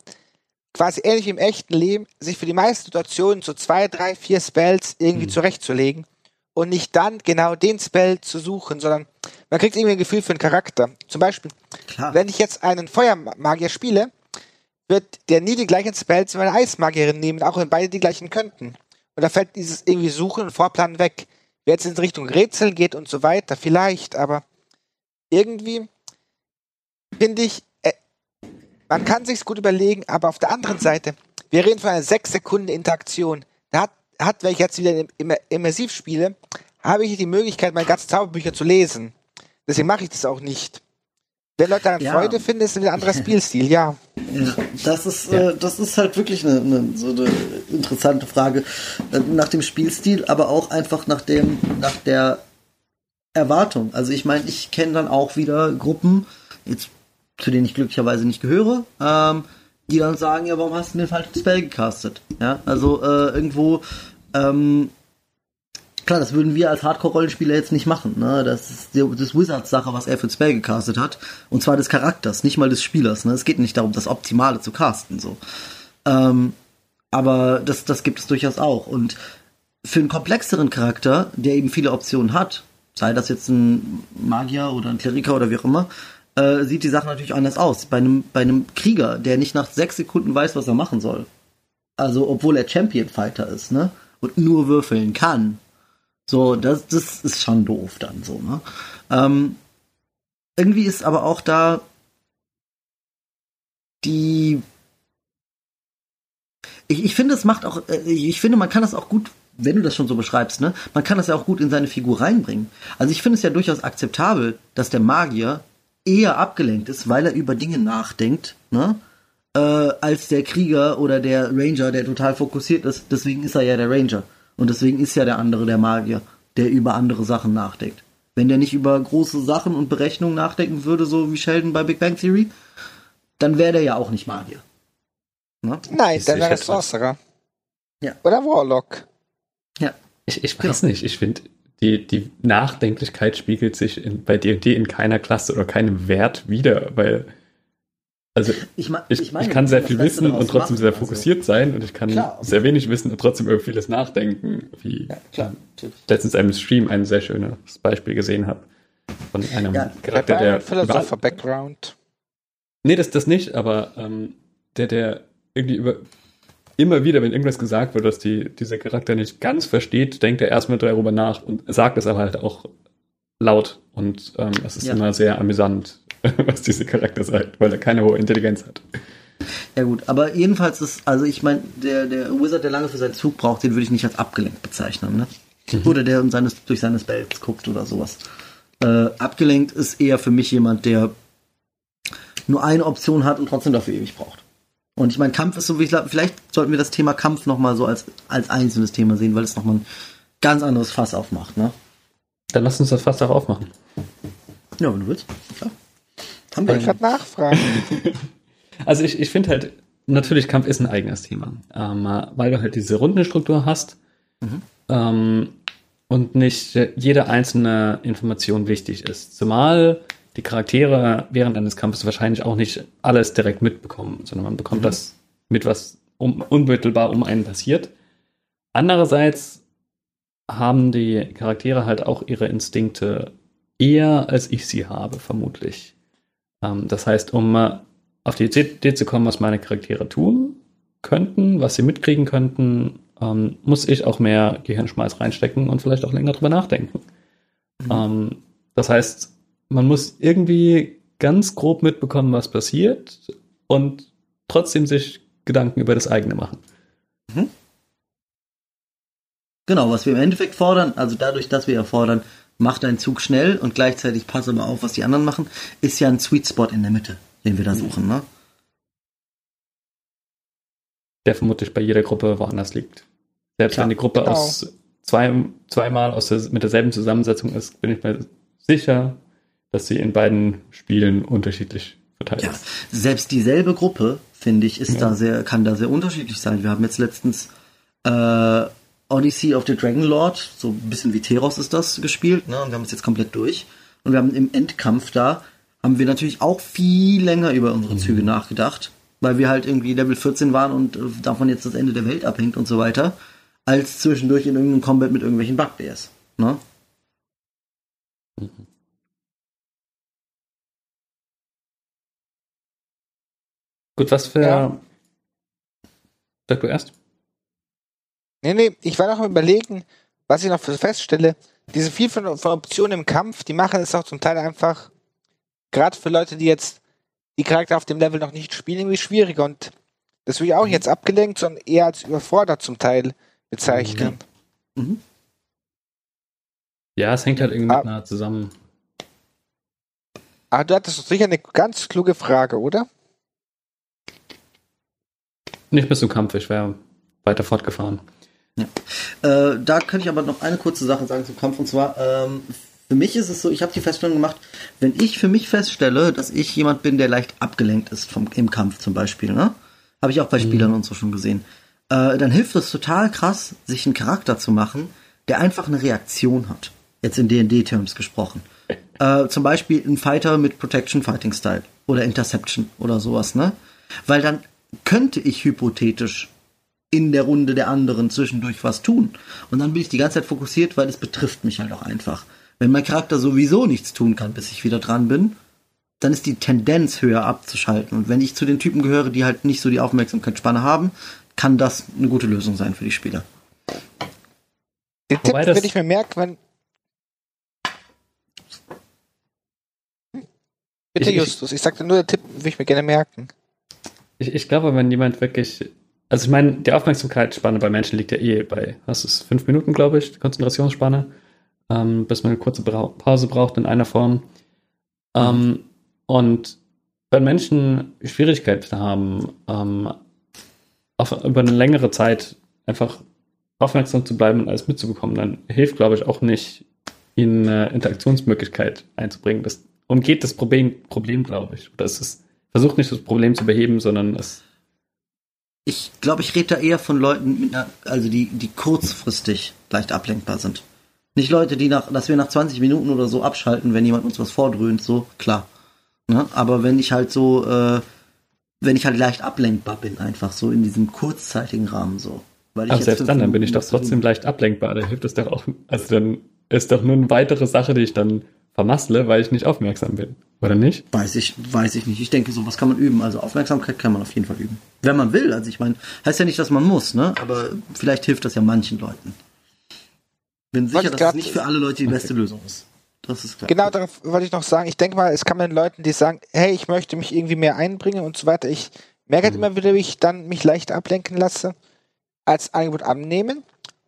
quasi ähnlich im echten Leben, sich für die meisten Situationen so zwei, drei, vier Spells irgendwie mhm. zurechtzulegen und nicht dann genau den Spell zu suchen, sondern man kriegt irgendwie ein Gefühl für einen Charakter. Zum Beispiel, Klar. wenn ich jetzt einen Feuermagier spiele, wird der nie die gleichen Spells wie eine Eismagierin nehmen, auch wenn beide die gleichen könnten. Und da fällt dieses irgendwie Suchen und Vorplanen weg. Wer jetzt in Richtung Rätsel geht und so weiter, vielleicht, aber irgendwie finde ich, äh, man kann sich's gut überlegen, aber auf der anderen Seite, wir reden von einer 6 Sekunden Interaktion. Da hat, hat, wenn ich jetzt wieder im, immersiv spiele, habe ich die Möglichkeit, meine ganzen Zauberbücher zu lesen. Deswegen mache ich das auch nicht. Wenn Leute daran ja. Freude finden, ist ein anderer Spielstil, ja. ja. Das ist, ja. Äh, das ist halt wirklich eine, eine, so eine interessante Frage. Äh, nach dem Spielstil, aber auch einfach nach dem, nach der Erwartung. Also ich meine, ich kenne dann auch wieder Gruppen, jetzt, zu denen ich glücklicherweise nicht gehöre, ähm, die dann sagen, ja, warum hast du den falschen Spell gecastet? Ja, also äh, irgendwo ähm, klar, das würden wir als Hardcore-Rollenspieler jetzt nicht machen. Ne? Das ist das Wizards-Sache, was er für ein Spell gecastet hat. Und zwar des Charakters, nicht mal des Spielers. Ne? Es geht nicht darum, das Optimale zu casten. So. Ähm, aber das, das gibt es durchaus auch. Und für einen komplexeren Charakter, der eben viele Optionen hat, sei das jetzt ein Magier oder ein Kleriker oder wie auch immer, äh, sieht die Sache natürlich anders aus. Bei einem, bei einem Krieger, der nicht nach sechs Sekunden weiß, was er machen soll. Also, obwohl er Champion-Fighter ist, ne? Und nur würfeln kann, so, das, das ist schon doof dann so, ne? Ähm, irgendwie ist aber auch da die. Ich, ich finde, es macht auch, äh, ich finde, man kann das auch gut, wenn du das schon so beschreibst, ne? Man kann das ja auch gut in seine Figur reinbringen. Also ich finde es ja durchaus akzeptabel, dass der Magier eher abgelenkt ist, weil er über Dinge nachdenkt, ne? äh, als der Krieger oder der Ranger, der total fokussiert ist. Deswegen ist er ja der Ranger. Und deswegen ist ja der andere der Magier, der über andere Sachen nachdenkt. Wenn der nicht über große Sachen und Berechnungen nachdenken würde, so wie Sheldon bei Big Bang Theory, dann wäre der ja auch nicht Magier. Ne? Nein, dann wäre er Sorcerer. Ja. Oder Warlock. Ja. Ich, ich weiß genau. nicht, ich finde, die, die Nachdenklichkeit spiegelt sich in, bei D&D in keiner Klasse oder keinem Wert wieder, weil also ich, mein, ich, ich, meine, ich kann sehr viel wissen und trotzdem machen, sehr also fokussiert also, sein und ich kann klar, sehr wenig wissen und trotzdem über vieles nachdenken, wie ja, klar, ähm, letztens einem Stream ein sehr schönes Beispiel gesehen habe von einem ja, Charakter, der Philosopher Background. Nee, das das nicht, aber ähm, der der irgendwie über immer wieder, wenn irgendwas gesagt wird, dass die, dieser Charakter nicht ganz versteht, denkt er erstmal darüber nach und sagt es aber halt auch laut. Und ähm, es ist ja. immer sehr amüsant, was dieser Charakter sagt, weil er keine hohe Intelligenz hat. Ja gut, aber jedenfalls ist, also ich meine, der, der Wizard, der lange für seinen Zug braucht, den würde ich nicht als abgelenkt bezeichnen, ne? Mhm. Oder der seines, durch seine Spells guckt oder sowas. Äh, abgelenkt ist eher für mich jemand, der nur eine Option hat und trotzdem dafür ewig braucht. Und ich meine, Kampf ist so, wie ich glaube, vielleicht sollten wir das Thema Kampf nochmal so als, als einzelnes Thema sehen, weil es nochmal ein ganz anderes Fass aufmacht, ne? Dann lass uns das Fass auch aufmachen. Ja, wenn du willst. Klar. Haben wir gerade nachfragen. also ich, ich finde halt, natürlich Kampf ist ein eigenes Thema, ähm, weil du halt diese Rundenstruktur hast mhm. ähm, und nicht jede einzelne Information wichtig ist. Zumal die Charaktere während eines Kampfes wahrscheinlich auch nicht alles direkt mitbekommen, sondern man bekommt mhm. das mit, was um, unmittelbar um einen passiert. Andererseits haben die Charaktere halt auch ihre Instinkte eher, als ich sie habe, vermutlich. Ähm, das heißt, um auf die Idee zu kommen, was meine Charaktere tun könnten, was sie mitkriegen könnten, ähm, muss ich auch mehr Gehirnschmalz reinstecken und vielleicht auch länger drüber nachdenken. Mhm. Ähm, das heißt, man muss irgendwie ganz grob mitbekommen, was passiert und trotzdem sich Gedanken über das eigene machen. Mhm. Genau, was wir im Endeffekt fordern, also dadurch, dass wir erfordern, mach deinen Zug schnell und gleichzeitig passe mal auf, was die anderen machen, ist ja ein Sweet Spot in der Mitte, den wir da suchen, ne? Der vermutlich bei jeder Gruppe woanders liegt. Selbst Klar, wenn die Gruppe genau. aus zwei, zweimal aus der, mit derselben Zusammensetzung ist, bin ich mir sicher, dass sie in beiden Spielen unterschiedlich verteilt ja, ist. Selbst dieselbe Gruppe, finde ich, ist ja. da sehr, kann da sehr unterschiedlich sein. Wir haben jetzt letztens äh, Odyssey of the Dragon Lord, so ein bisschen wie Teros ist das gespielt, ne? Und wir haben es jetzt komplett durch. Und wir haben im Endkampf da, haben wir natürlich auch viel länger über unsere mhm. Züge nachgedacht, weil wir halt irgendwie Level 14 waren und äh, davon jetzt das Ende der Welt abhängt und so weiter, als zwischendurch in irgendeinem Combat mit irgendwelchen Bugbears. Ne? Mhm. Gut, was für. Ja. Sag du erst. Nee, nee, ich war noch am überlegen, was ich noch feststelle. Diese viel von, Optionen im Kampf, die machen es auch zum Teil einfach, gerade für Leute, die jetzt die Charakter auf dem Level noch nicht spielen, irgendwie schwieriger. Und das würde ich auch mhm. jetzt abgelenkt, sondern eher als überfordert zum Teil bezeichnen. Mhm. Mhm. Ja, es hängt halt irgendwie ah. nah zusammen. Aber du hattest sicher eine ganz kluge Frage, oder? Nicht bis zum Kampf, ich wäre weiter fortgefahren. Ja. Äh, da könnte ich aber noch eine kurze Sache sagen zum Kampf. Und zwar, ähm, für mich ist es so, ich habe die Feststellung gemacht, wenn ich für mich feststelle, dass ich jemand bin, der leicht abgelenkt ist vom, im Kampf zum Beispiel, ne? Habe ich auch bei mhm. Spielern und so schon gesehen. Äh, dann hilft es total krass, sich einen Charakter zu machen, der einfach eine Reaktion hat. Jetzt in D&D-Terms gesprochen. Äh, zum Beispiel ein Fighter mit Protection Fighting Style oder Interception oder sowas, ne? Weil dann könnte ich hypothetisch in der Runde der anderen zwischendurch was tun. Und dann bin ich die ganze Zeit fokussiert, weil es betrifft mich halt auch einfach. Wenn mein Charakter sowieso nichts tun kann, bis ich wieder dran bin, dann ist die Tendenz höher abzuschalten. Und wenn ich zu den Typen gehöre, die halt nicht so die Aufmerksamkeitsspanne haben, kann das eine gute Lösung sein für die Spieler. Den Tipp würde ich mir merken, wenn. Bitte, ich, Justus, ich sagte nur, der Tipp würde ich mir gerne merken. Ich, ich glaube, wenn jemand wirklich. Also ich meine, die Aufmerksamkeitsspanne bei Menschen liegt ja eh bei, was ist, fünf Minuten, glaube ich, die Konzentrationsspanne, ähm, bis man eine kurze Pause braucht in einer Form. Ähm, und wenn Menschen Schwierigkeiten haben, ähm, auf, über eine längere Zeit einfach aufmerksam zu bleiben und alles mitzubekommen, dann hilft, glaube ich, auch nicht, ihnen eine Interaktionsmöglichkeit einzubringen. Das umgeht das Problem, Problem glaube ich. Oder es ist, versucht nicht das Problem zu beheben, sondern es. Ich glaube, ich rede da eher von Leuten, mit einer, also die, die kurzfristig leicht ablenkbar sind. Nicht Leute, die nach, dass wir nach 20 Minuten oder so abschalten, wenn jemand uns was vordröhnt, so, klar. Ne? Aber wenn ich halt so, äh, wenn ich halt leicht ablenkbar bin, einfach so in diesem kurzzeitigen Rahmen so. Weil Aber selbst dann, dann bin ich doch trotzdem leicht ablenkbar. Da hilft es doch auch, also dann ist doch nur eine weitere Sache, die ich dann vermassle, weil ich nicht aufmerksam bin. Oder nicht? Weiß ich, weiß ich nicht. Ich denke, sowas kann man üben. Also Aufmerksamkeit kann man auf jeden Fall üben. Wenn man will. Also ich meine, heißt ja nicht, dass man muss, ne? Aber vielleicht hilft das ja manchen Leuten. Bin sicher, dass es nicht für alle Leute die beste okay. Lösung ist. Das ist klar. Genau darauf wollte ich noch sagen. Ich denke mal, es kann man Leuten, die sagen, hey, ich möchte mich irgendwie mehr einbringen und so weiter. Ich merke halt mhm. immer wieder, wie ich dann mich leicht ablenken lasse, als Angebot annehmen.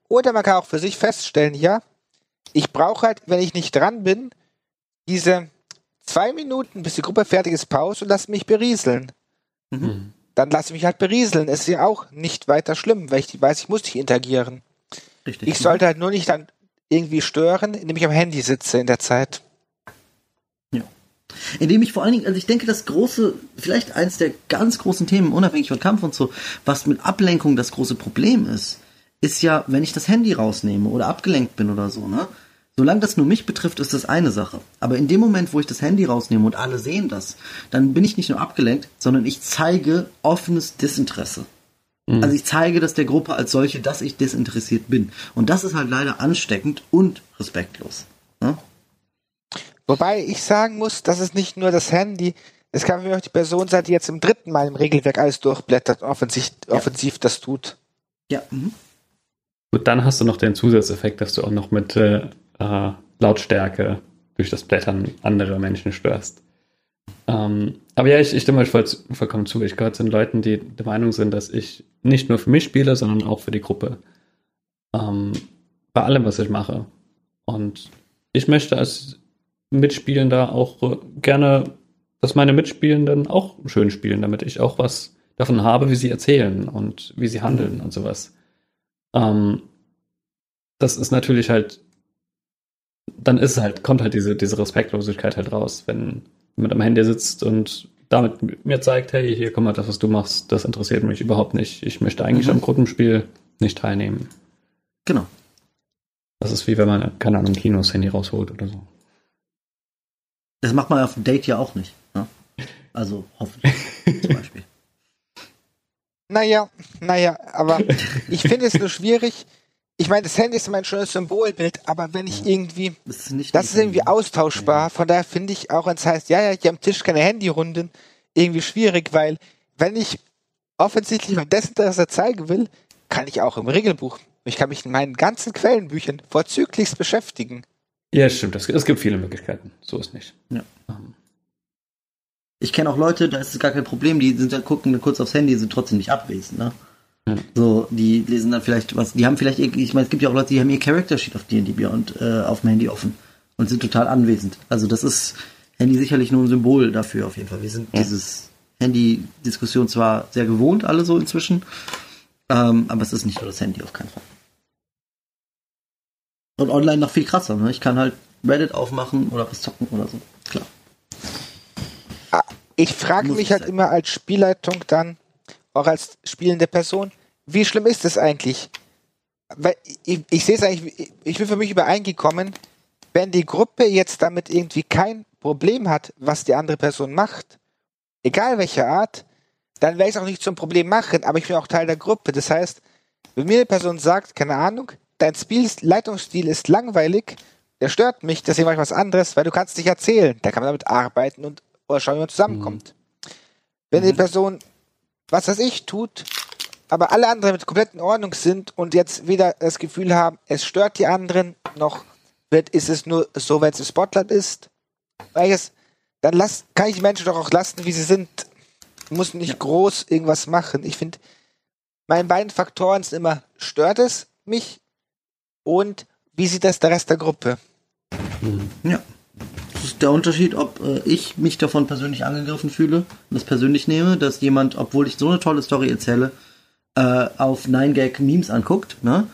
Oder man kann auch für sich feststellen, ja, ich brauche halt, wenn ich nicht dran bin, diese zwei Minuten, bis die Gruppe fertig ist, Pause und lasse mich berieseln. Mhm. Dann lasse ich mich halt berieseln. Es ist ja auch nicht weiter schlimm, weil ich weiß, ich muss nicht interagieren. Richtig. Ich sollte halt nur nicht dann irgendwie stören, indem ich am Handy sitze in der Zeit. Ja. Indem ich vor allen Dingen, also ich denke, das große, vielleicht eins der ganz großen Themen, unabhängig von Kampf und so, was mit Ablenkung das große Problem ist, ist ja, wenn ich das Handy rausnehme oder abgelenkt bin oder so, ne? Solange das nur mich betrifft, ist das eine Sache. Aber in dem Moment, wo ich das Handy rausnehme und alle sehen das, dann bin ich nicht nur abgelenkt, sondern ich zeige offenes Desinteresse. Mhm. Also ich zeige das der Gruppe als solche, dass ich desinteressiert bin. Und das ist halt leider ansteckend und respektlos. Ne? Wobei ich sagen muss, das ist nicht nur das Handy, es kann mich auch die Person sein, die jetzt im dritten Mal im Regelwerk alles durchblättert und offensiv, ja. offensiv das tut. Ja. Mhm. Gut, dann hast du noch den Zusatzeffekt, dass du auch noch mit äh, äh Lautstärke durch das Blättern andere Menschen störst. Ähm, aber ja, ich, ich stimme euch voll, vollkommen zu. Ich gehöre zu den Leuten, die der Meinung sind, dass ich nicht nur für mich spiele, sondern auch für die Gruppe. Ähm, bei allem, was ich mache. Und ich möchte als Mitspielender auch gerne, dass meine Mitspielenden auch schön spielen, damit ich auch was davon habe, wie sie erzählen und wie sie handeln und sowas. Ähm, das ist natürlich halt, dann ist halt, kommt halt diese, diese Respektlosigkeit halt raus, wenn mit am Handy sitzt und damit mir zeigt, hey, hier komm mal, das, was du machst, das interessiert mich überhaupt nicht. Ich möchte eigentlich mhm. am Gruppenspiel nicht teilnehmen. Genau. Das ist wie wenn man, keine Ahnung, Kinos Handy rausholt oder so. Das macht man auf dem Date ja auch nicht. Ne? Also hoffentlich zum Beispiel. Naja, naja, aber ich finde es nur schwierig, ich meine, das Handy ist mein schönes Symbolbild, aber wenn ich irgendwie, das ist, das ist irgendwie austauschbar. Von daher finde ich auch, wenn es heißt, ja, ja, hier am Tisch keine Handyrunden, irgendwie schwierig, weil wenn ich offensichtlich mein Desinteresse zeigen will, kann ich auch im Regelbuch. Ich kann mich in meinen ganzen Quellenbüchern vorzüglichst beschäftigen. Ja, stimmt. Es, gibt viele Möglichkeiten. So ist nicht. Ja. Ich kenne auch Leute, da ist es gar kein Problem, die sind da, gucken kurz aufs Handy, sind trotzdem nicht abwesend, ne? So, die lesen dann vielleicht was, die haben vielleicht, ich meine, es gibt ja auch Leute, die haben ihr Character Sheet auf D&D Beyond äh, auf dem Handy offen und sind total anwesend. Also das ist Handy sicherlich nur ein Symbol dafür auf jeden Fall. Wir sind ja. dieses Handy-Diskussion zwar sehr gewohnt, alle so inzwischen, ähm, aber es ist nicht nur das Handy auf keinen Fall. Und online noch viel krasser, ne? Ich kann halt Reddit aufmachen oder was zocken oder so. Klar. Ah, ich frage mich halt immer als Spielleitung dann, auch als spielende Person, wie schlimm ist das eigentlich? Weil ich, ich sehe es eigentlich, ich bin für mich übereingekommen, wenn die Gruppe jetzt damit irgendwie kein Problem hat, was die andere Person macht, egal welcher Art, dann werde ich es auch nicht zum Problem machen, aber ich bin auch Teil der Gruppe. Das heißt, wenn mir eine Person sagt, keine Ahnung, dein Spiel, Leitungsstil ist langweilig, der stört mich, deswegen mache ich was anderes, weil du kannst dich erzählen. Da kann man damit arbeiten und oder schauen, wie man zusammenkommt. Mhm. Wenn die mhm. Person was weiß ich, tut, aber alle anderen mit komplett in Ordnung sind und jetzt weder das Gefühl haben, es stört die anderen, noch wird, ist es nur so, wenn es ein Spotlight ist. Welches, dann lass, kann ich die Menschen doch auch lassen, wie sie sind. Muss nicht ja. groß irgendwas machen. Ich finde, meine beiden Faktoren sind immer, stört es mich und wie sieht das der Rest der Gruppe? Ja. Der Unterschied, ob äh, ich mich davon persönlich angegriffen fühle und das persönlich nehme, dass jemand, obwohl ich so eine tolle Story erzähle, äh, auf 9gag Memes anguckt, ne?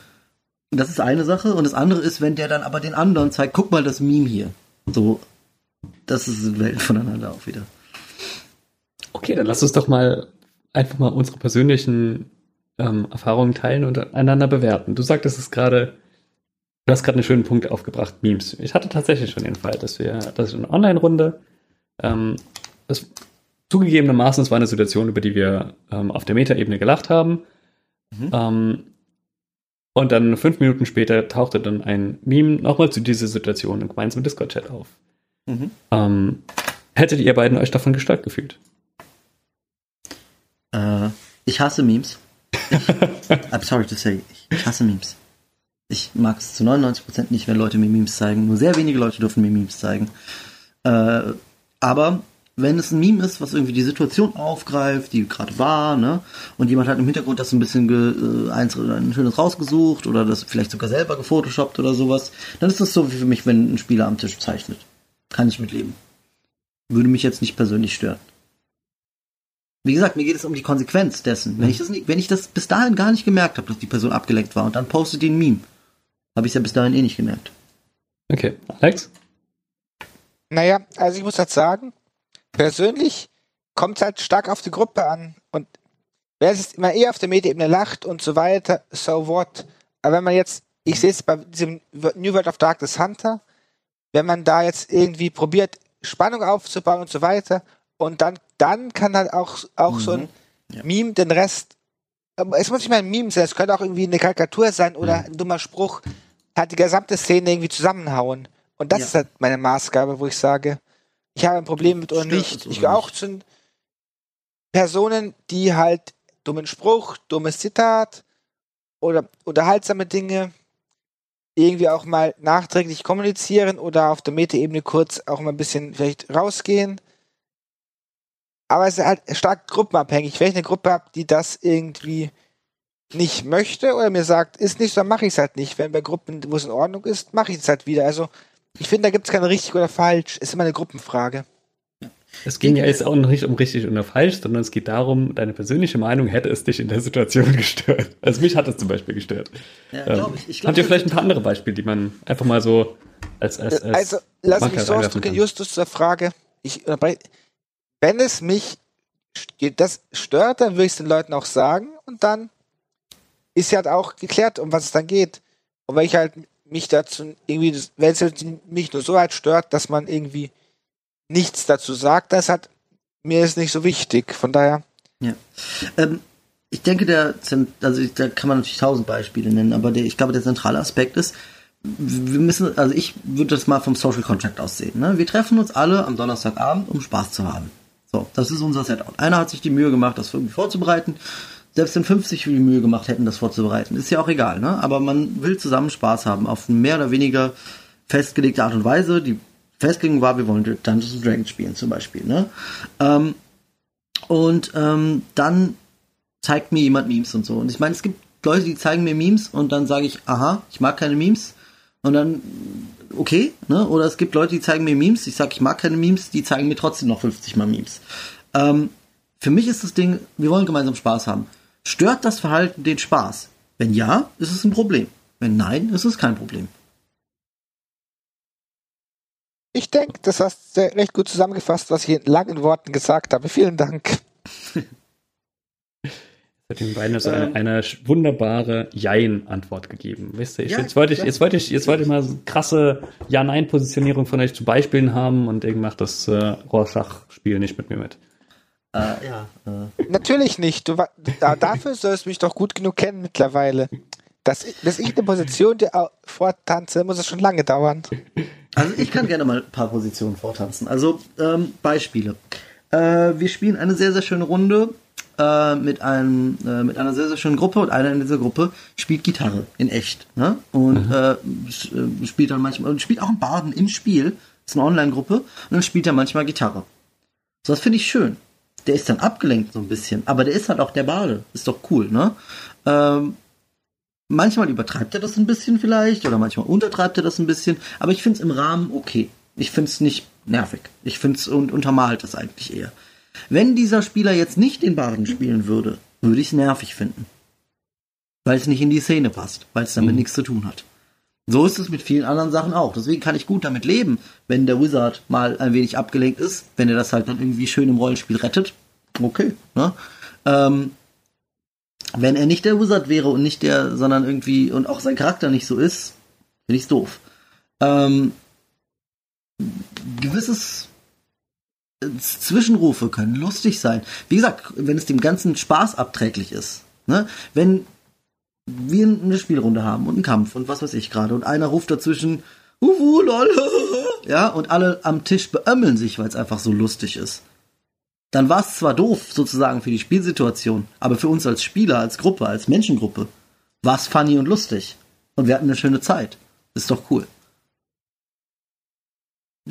Das ist eine Sache. Und das andere ist, wenn der dann aber den anderen zeigt, guck mal das Meme hier. So, das ist Welten voneinander auch wieder. Okay, dann lass uns doch mal einfach mal unsere persönlichen ähm, Erfahrungen teilen und einander bewerten. Du sagtest es gerade, du hast gerade einen schönen Punkt aufgebracht, Memes. Ich hatte tatsächlich schon den Fall, dass wir, dass ich eine Online-Runde, ähm, das zugegebenermaßen, es war eine Situation, über die wir ähm, auf der Metaebene gelacht haben. Mhm. Ähm, und dann fünf Minuten später tauchte dann ein Meme nochmal zu dieser Situation im gemeinsamen Discord-Chat auf. Mhm. Ähm, hättet ihr beiden euch davon gestört gefühlt? Äh, ich hasse Memes. Ich, I'm sorry to say, ich hasse Memes. Ich mag es zu 99% nicht, wenn Leute mir Memes zeigen. Nur sehr wenige Leute dürfen mir Memes zeigen. Äh, aber wenn es ein Meme ist, was irgendwie die Situation aufgreift, die gerade war, ne, und jemand hat im Hintergrund das ein bisschen ge, äh, eins, ein schönes rausgesucht oder das vielleicht sogar selber gefotoshoppt oder sowas, dann ist das so wie für mich, wenn ein Spieler am Tisch zeichnet. Kann ich mitleben. Würde mich jetzt nicht persönlich stören. Wie gesagt, mir geht es um die Konsequenz dessen. Wenn ich das, nicht, wenn ich das bis dahin gar nicht gemerkt habe, dass die Person abgelenkt war und dann postet die ein Meme, habe ich es ja bis dahin eh nicht gemerkt. Okay, Alex? Naja, also ich muss halt sagen, persönlich kommt es halt stark auf die Gruppe an. Und wer ist immer eher auf der Metaebene lacht und so weiter, so what. Aber wenn man jetzt, ich sehe es bei diesem New World of Darkness Hunter, wenn man da jetzt irgendwie probiert, Spannung aufzubauen und so weiter, und dann, dann kann halt auch, auch mhm. so ein mhm. ja. Meme den Rest, es muss nicht mal ein Meme sein, es könnte auch irgendwie eine Karikatur sein oder mhm. ein dummer Spruch, hat die gesamte Szene irgendwie zusammenhauen. Und das ja. ist halt meine Maßgabe, wo ich sage, ich habe ein Problem mit oder nicht. Ich gehöre auch zu Personen, die halt dummen Spruch, dummes Zitat oder unterhaltsame Dinge irgendwie auch mal nachträglich kommunizieren oder auf der Metaebene kurz auch mal ein bisschen vielleicht rausgehen. Aber es ist halt stark gruppenabhängig. Wenn ich eine Gruppe habe, die das irgendwie nicht möchte oder mir sagt, ist nicht so, dann mache ich es halt nicht. Wenn bei Gruppen, wo es in Ordnung ist, mache ich es halt wieder. Also ich finde, da gibt es kein richtig oder falsch. Ist immer eine Gruppenfrage. Es ging ja jetzt auch nicht um richtig oder falsch, sondern es geht darum, deine persönliche Meinung hätte es dich in der Situation gestört. Also mich hat es zum Beispiel gestört. Ja, ähm, ich. Ich glaub, habt ihr vielleicht ein paar andere Beispiele, die man einfach mal so als als, als Also lass mich so ausdrücken, Justus zur Frage. Ich, wenn es mich das stört, dann würde ich es den Leuten auch sagen und dann ist ja halt auch geklärt, um was es dann geht. Und wenn ich halt mich dazu irgendwie, wenn es mich nur so weit stört, dass man irgendwie nichts dazu sagt, das hat mir ist nicht so wichtig. Von daher. Ja. Ähm, ich denke, der, also da kann man natürlich tausend Beispiele nennen, aber der, ich glaube, der zentrale Aspekt ist, wir müssen, also ich würde das mal vom Social Contract aussehen. Ne? Wir treffen uns alle am Donnerstagabend, um Spaß zu haben. So, das ist unser Setup. Einer hat sich die Mühe gemacht, das irgendwie vorzubereiten selbst wenn 50 die Mühe gemacht hätten, das vorzubereiten, ist ja auch egal, ne? Aber man will zusammen Spaß haben auf mehr oder weniger festgelegte Art und Weise. Die Festlegung war, wir wollen Dungeons Dragons spielen zum Beispiel, ne? Ähm, und ähm, dann zeigt mir jemand Memes und so. Und ich meine, es gibt Leute, die zeigen mir Memes und dann sage ich, aha, ich mag keine Memes. Und dann, okay, ne? Oder es gibt Leute, die zeigen mir Memes, ich sage, ich mag keine Memes, die zeigen mir trotzdem noch 50 mal Memes. Ähm, für mich ist das Ding, wir wollen gemeinsam Spaß haben. Stört das Verhalten den Spaß? Wenn ja, ist es ein Problem. Wenn nein, ist es kein Problem. Ich denke, das hast du recht gut zusammengefasst, was ich in langen Worten gesagt habe. Vielen Dank. hat den beiden so eine, ähm. eine wunderbare Jein-Antwort gegeben. Wisst ihr, ich, ja, jetzt wollte ich, jetzt wollte ich, jetzt wollte ich mal so krasse Ja-Nein-Positionierung von euch zu Beispielen haben und irgendwann macht das äh, Rorschach-Spiel nicht mit mir mit. Äh, ja, äh. Natürlich nicht. Du, dafür sollst du mich doch gut genug kennen mittlerweile. Dass, bis ich eine Position dir vortanze, muss es schon lange dauern. Also ich kann gerne mal ein paar Positionen vortanzen. Also ähm, Beispiele. Äh, wir spielen eine sehr, sehr schöne Runde äh, mit, einem, äh, mit einer sehr, sehr schönen Gruppe und einer in dieser Gruppe spielt Gitarre in echt. Ne? Und mhm. Äh, äh, spielt dann manchmal, und spielt auch einen Baden im Spiel. Das ist eine Online-Gruppe. Und dann spielt er manchmal Gitarre. So, das finde ich schön der ist dann abgelenkt so ein bisschen, aber der ist halt auch der Bade. Ist doch cool, ne? Ähm, manchmal übertreibt er das ein bisschen vielleicht oder manchmal untertreibt er das ein bisschen, aber ich finde es im Rahmen okay. Ich finde es nicht nervig. Ich finde es und untermalt es eigentlich eher. Wenn dieser Spieler jetzt nicht den Barden spielen würde, würde ich es nervig finden. Weil es nicht in die Szene passt, weil es damit mhm. nichts zu tun hat. So ist es mit vielen anderen Sachen auch. Deswegen kann ich gut damit leben, wenn der Wizard mal ein wenig abgelenkt ist, wenn er das halt dann irgendwie schön im Rollenspiel rettet. Okay, ne? Ähm, wenn er nicht der Wizard wäre und nicht der, sondern irgendwie und auch sein Charakter nicht so ist, finde ich's doof. Ähm, gewisses Zwischenrufe können lustig sein. Wie gesagt, wenn es dem ganzen Spaß abträglich ist. Ne? Wenn wir eine Spielrunde haben und einen Kampf und was weiß ich gerade und einer ruft dazwischen, Uhu, lol, ja, und alle am Tisch beömmeln sich, weil es einfach so lustig ist. Dann war es zwar doof, sozusagen für die Spielsituation, aber für uns als Spieler, als Gruppe, als Menschengruppe, war es funny und lustig. Und wir hatten eine schöne Zeit. Ist doch cool.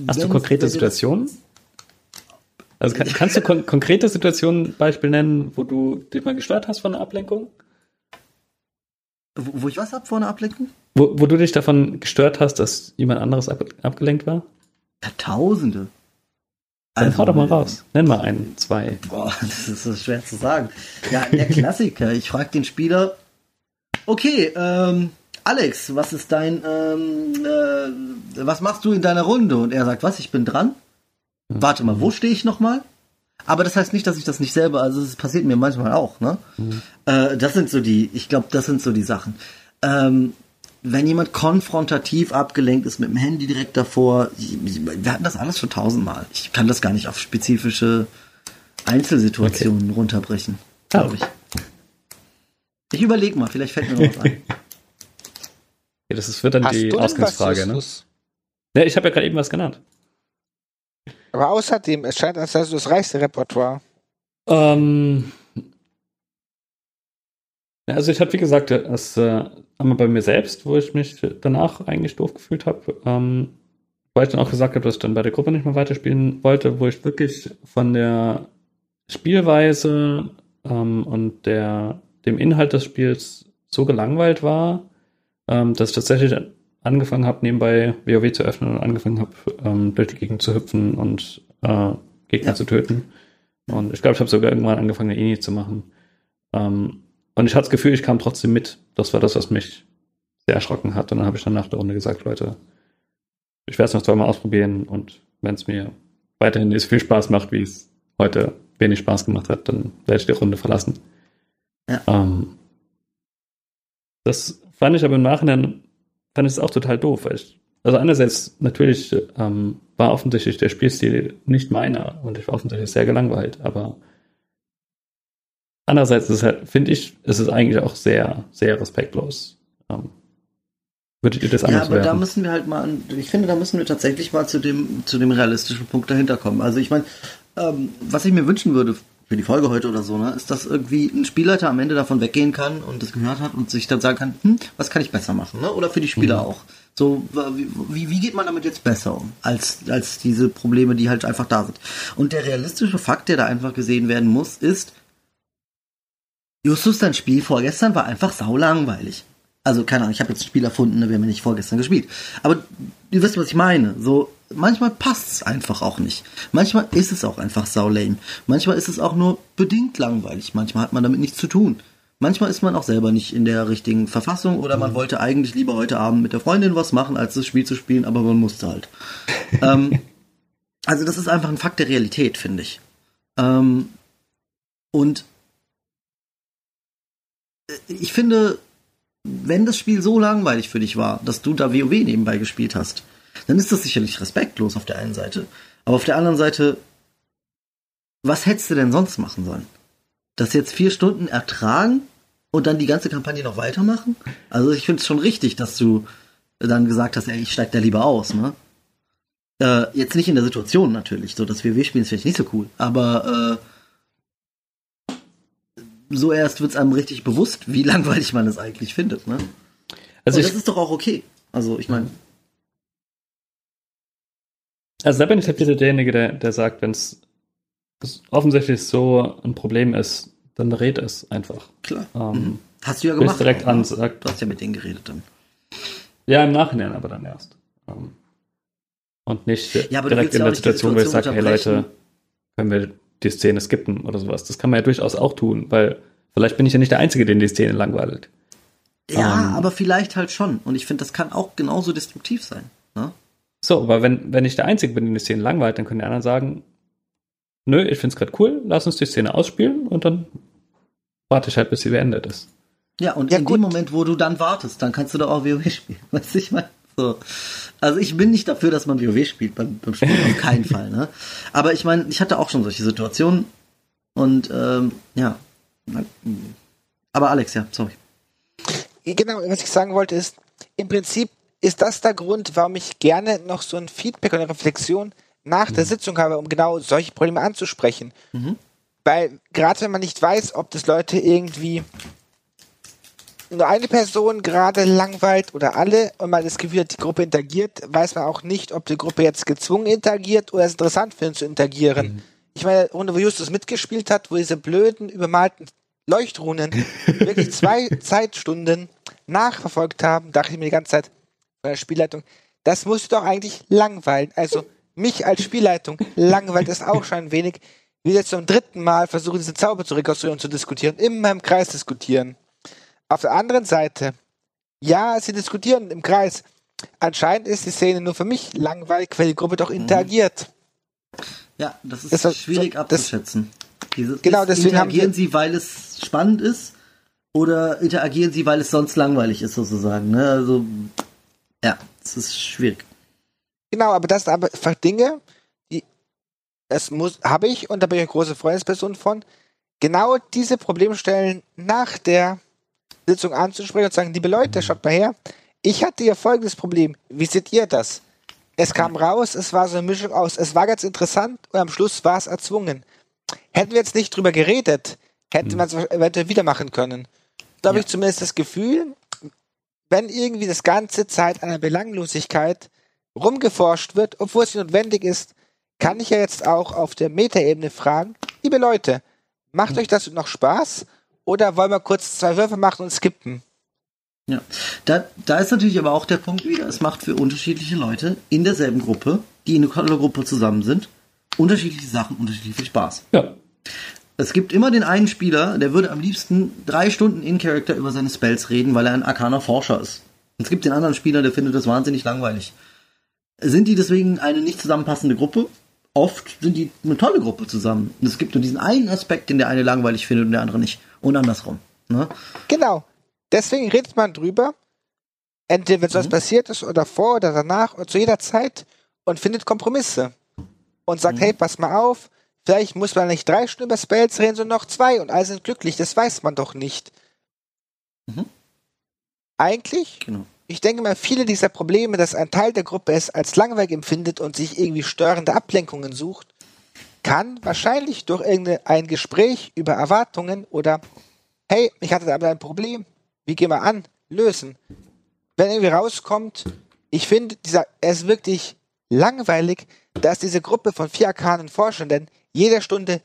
Hast du konkrete Situationen? Also kann, kannst du kon konkrete Situationen Beispiel nennen, wo du dich mal gestört hast von einer Ablenkung? Wo, wo ich was hab vor einer Ablenkung? Wo, wo du dich davon gestört hast, dass jemand anderes ab, abgelenkt war? Ja, Tausende. Dann also, hau doch mal raus. Nenn mal einen, zwei. Boah, das ist so schwer zu sagen. Ja, der Klassiker. ich frage den Spieler, okay, ähm, Alex, was ist dein, ähm, äh, was machst du in deiner Runde? Und er sagt, was, ich bin dran? Mhm. Warte mal, wo stehe ich nochmal? Aber das heißt nicht, dass ich das nicht selber, also es passiert mir manchmal auch, ne? Mhm. Äh, das sind so die, ich glaube, das sind so die Sachen. Ähm, wenn jemand konfrontativ abgelenkt ist mit dem Handy direkt davor, wir hatten das alles schon tausendmal. Ich kann das gar nicht auf spezifische Einzelsituationen okay. runterbrechen, glaube ich. Ich überlege mal, vielleicht fällt mir noch was ein. Ja, das wird dann Hast die Ausgangsfrage, ne? Ja, ich habe ja gerade eben was genannt. Aber außerdem, es scheint, als sei du das reichste Repertoire. Ähm, also ich hatte, wie gesagt, das äh, einmal bei mir selbst, wo ich mich danach eigentlich doof gefühlt habe, ähm, weil ich dann auch gesagt habe, dass ich dann bei der Gruppe nicht mehr weiterspielen wollte, wo ich wirklich von der Spielweise ähm, und der, dem Inhalt des Spiels so gelangweilt war, ähm, dass ich tatsächlich angefangen habe, nebenbei WoW zu öffnen und angefangen habe, ähm, durch die Gegend zu hüpfen und äh, Gegner ja. zu töten. Und ich glaube, ich habe sogar irgendwann angefangen, eine Ini zu machen. Ähm, und ich hatte das Gefühl, ich kam trotzdem mit. Das war das, was mich sehr erschrocken hat. Und dann habe ich dann nach der Runde gesagt, Leute, ich werde es noch zweimal ausprobieren und wenn es mir weiterhin nicht so viel Spaß macht, wie es heute wenig Spaß gemacht hat, dann werde ich die Runde verlassen. Ja. Ähm, das fand ich aber im Nachhinein, fand es auch total doof, weil ich, also einerseits natürlich ähm, war offensichtlich der Spielstil nicht meiner und ich war offensichtlich sehr gelangweilt, aber Andererseits ist es halt, finde ich, ist es eigentlich auch sehr, sehr respektlos. Ähm, würdet ihr das anders Ja, aber werden? da müssen wir halt mal, ich finde, da müssen wir tatsächlich mal zu dem, zu dem realistischen Punkt dahinter kommen. Also ich meine, ähm, was ich mir wünschen würde für die Folge heute oder so, ne, ist, dass irgendwie ein Spielleiter am Ende davon weggehen kann und das gehört hat und sich dann sagen kann, hm, was kann ich besser machen, ne? Oder für die Spieler mhm. auch. So, wie, wie geht man damit jetzt besser um, als, als diese Probleme, die halt einfach da sind? Und der realistische Fakt, der da einfach gesehen werden muss, ist, Justus, dein Spiel vorgestern war einfach saulangweilig. Also, keine Ahnung, ich habe jetzt ein Spiel erfunden, ne, wir haben ja nicht vorgestern gespielt. Aber ihr wisst, was ich meine. So, manchmal passt es einfach auch nicht. Manchmal ist es auch einfach saulame. Manchmal ist es auch nur bedingt langweilig. Manchmal hat man damit nichts zu tun. Manchmal ist man auch selber nicht in der richtigen Verfassung oder man mhm. wollte eigentlich lieber heute Abend mit der Freundin was machen, als das Spiel zu spielen, aber man musste halt. ähm, also das ist einfach ein Fakt der Realität, finde ich. Ähm, und ich finde, wenn das Spiel so langweilig für dich war, dass du da WoW nebenbei gespielt hast, dann ist das sicherlich respektlos auf der einen Seite. Aber auf der anderen Seite, was hättest du denn sonst machen sollen? Das jetzt vier Stunden ertragen und dann die ganze Kampagne noch weitermachen? Also ich finde es schon richtig, dass du dann gesagt hast, ey, ich steig da lieber aus, ne? Äh, jetzt nicht in der Situation natürlich, so das WoW-Spielen ist vielleicht nicht so cool, aber äh, so erst wird es einem richtig bewusst, wie langweilig man es eigentlich findet. Ne? Also ich, das ist doch auch okay. Also ich meine. Also da bin ich halt wieder derjenige, der, der sagt, wenn es offensichtlich so ein Problem ist, dann red es einfach. Klar. Ähm, mhm. Hast du ja gemacht. direkt an, sagt, du hast ja mit denen geredet dann. Ja, im Nachhinein aber dann erst. Ähm, Und nicht Ja, direkt in der Situation, wo ich sage, hey Leute, können wir die Szene skippen oder sowas. Das kann man ja durchaus auch tun, weil vielleicht bin ich ja nicht der Einzige, den die Szene langweilt. Ja, Ähm. aber vielleicht halt schon. Und ich finde, das kann auch genauso destruktiv sein. Ne? So, aber wenn, wenn ich der Einzige bin, den die Szene langweilt, dann können die anderen sagen, nö, ich find's gerade cool, lass uns die Szene ausspielen und dann warte ich halt, bis sie beendet ist. Ja, und Ja, in gut. dem Moment, wo du dann wartest, dann kannst du doch auch WoW spielen. Weißt du, ich meine? So. Also ich bin nicht dafür, dass man WoW spielt beim, beim Spielen, auf keinen Fall. Ne? Aber ich meine, ich hatte auch schon solche Situationen und ähm, ja. Aber Alex, ja, sorry. Genau, was ich sagen wollte ist, im Prinzip ist das der Grund, warum ich gerne noch so ein Feedback und eine Reflexion nach der Sitzung habe, um genau solche Probleme anzusprechen. Weil gerade wenn man nicht weiß, ob das Leute irgendwie nur eine Person gerade langweilt oder alle und man das Gefühl hat, die Gruppe interagiert, weiß man auch nicht, ob die Gruppe jetzt gezwungen interagiert oder es interessant findet zu interagieren. Ich meine, Runde, wo Justus mitgespielt hat, wo diese blöden, übermalten Leuchtrunen wirklich zwei Zeitstunden nachverfolgt haben, dachte ich mir die ganze Zeit von der Spielleitung, das muss doch eigentlich langweilen. Also mich als Spielleitung langweilt es auch schon ein wenig, wie jetzt zum dritten Mal versuchen, diese Zauber zu rekonstruieren und zu diskutieren, immer im Kreis diskutieren. Auf der anderen Seite, ja, sie diskutieren im Kreis. Anscheinend ist die Szene nur für mich langweilig, weil die Gruppe doch interagiert. Ja, das ist Das schwierig das- abzuschätzen. Dieses, Genau, deswegen interagieren wir- sie, weil es spannend ist oder interagieren sie, weil es sonst langweilig ist, sozusagen. Ne? Also, ja, es ist schwierig. Genau, aber das sind aber einfach Dinge, die das muss, habe ich und da bin ich eine große Freundesperson von, genau diese Problemstellen nach der Sitzung anzusprechen und zu sagen, liebe Leute, schaut mal her, ich hatte hier folgendes Problem, wie seht ihr das? Es kam raus, es war so eine Mischung aus, es war ganz interessant und am Schluss war es erzwungen. Hätten wir jetzt nicht drüber geredet, hätte man es eventuell wieder machen können. Da habe Ja. ich zumindest das Gefühl, wenn irgendwie das ganze Zeit an der Belanglosigkeit rumgeforscht wird, obwohl es nicht notwendig ist, kann ich ja jetzt auch auf der Metaebene fragen, liebe Leute, macht euch das noch Spaß oder wollen wir kurz zwei Würfe machen und skippen? Ja. Da, da ist natürlich aber auch der Punkt wieder, es macht für unterschiedliche Leute in derselben Gruppe, die in einer Gruppe zusammen sind, unterschiedliche Sachen, unterschiedlich viel Spaß. Ja. Es gibt immer den einen Spieler, der würde am liebsten drei Stunden in Character über seine Spells reden, weil er ein arkaner Forscher ist. Und es gibt den anderen Spieler, der findet das wahnsinnig langweilig. Sind die deswegen eine nicht zusammenpassende Gruppe? Oft sind die eine tolle Gruppe zusammen. Und es gibt nur diesen einen Aspekt, den der eine langweilig findet und der andere nicht. Und andersrum. Ne? Genau. Deswegen redet man drüber, entweder wenn sowas passiert ist oder vor oder danach oder zu jeder Zeit und findet Kompromisse. Und sagt, hey, pass mal auf, vielleicht muss man nicht drei Stunden über Spells reden, sondern noch zwei und alle sind glücklich. Das weiß man doch nicht. Mhm. Eigentlich Genau. ich denke mal, viele dieser Probleme, dass ein Teil der Gruppe es als langweilig empfindet und sich irgendwie störende Ablenkungen sucht, kann wahrscheinlich durch irgendein Gespräch über Erwartungen oder hey, ich hatte da ein Problem, wie gehen wir an, lösen. Wenn irgendwie rauskommt, ich finde, dieser, es ist wirklich langweilig, dass diese Gruppe von vier arkanen Forschenden jede Stunde,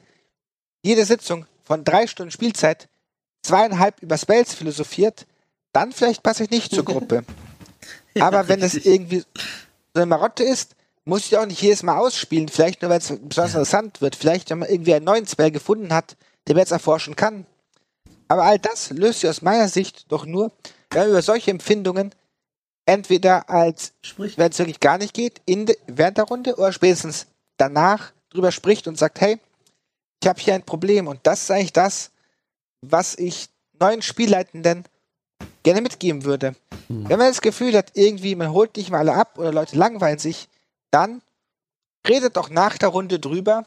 jede Sitzung von drei Stunden Spielzeit zweieinhalb über Spells philosophiert, dann vielleicht passe ich nicht zur Gruppe. Aber wenn es irgendwie so eine Marotte ist, muss ich auch nicht jedes Mal ausspielen. Vielleicht nur, weil es besonders interessant wird. Vielleicht, wenn man irgendwie einen neuen Spell gefunden hat, der man jetzt erforschen kann. Aber all das löst sich aus meiner Sicht doch nur, wenn man über solche Empfindungen entweder als, wenn es wirklich gar nicht geht, in de, während der Runde oder spätestens danach drüber spricht und sagt, hey, ich habe hier ein Problem und das ist eigentlich das, was ich neuen Spielleitenden gerne mitgeben würde. Wenn man das Gefühl hat, irgendwie man holt nicht mal alle ab oder Leute langweilen sich, dann redet doch nach der Runde drüber,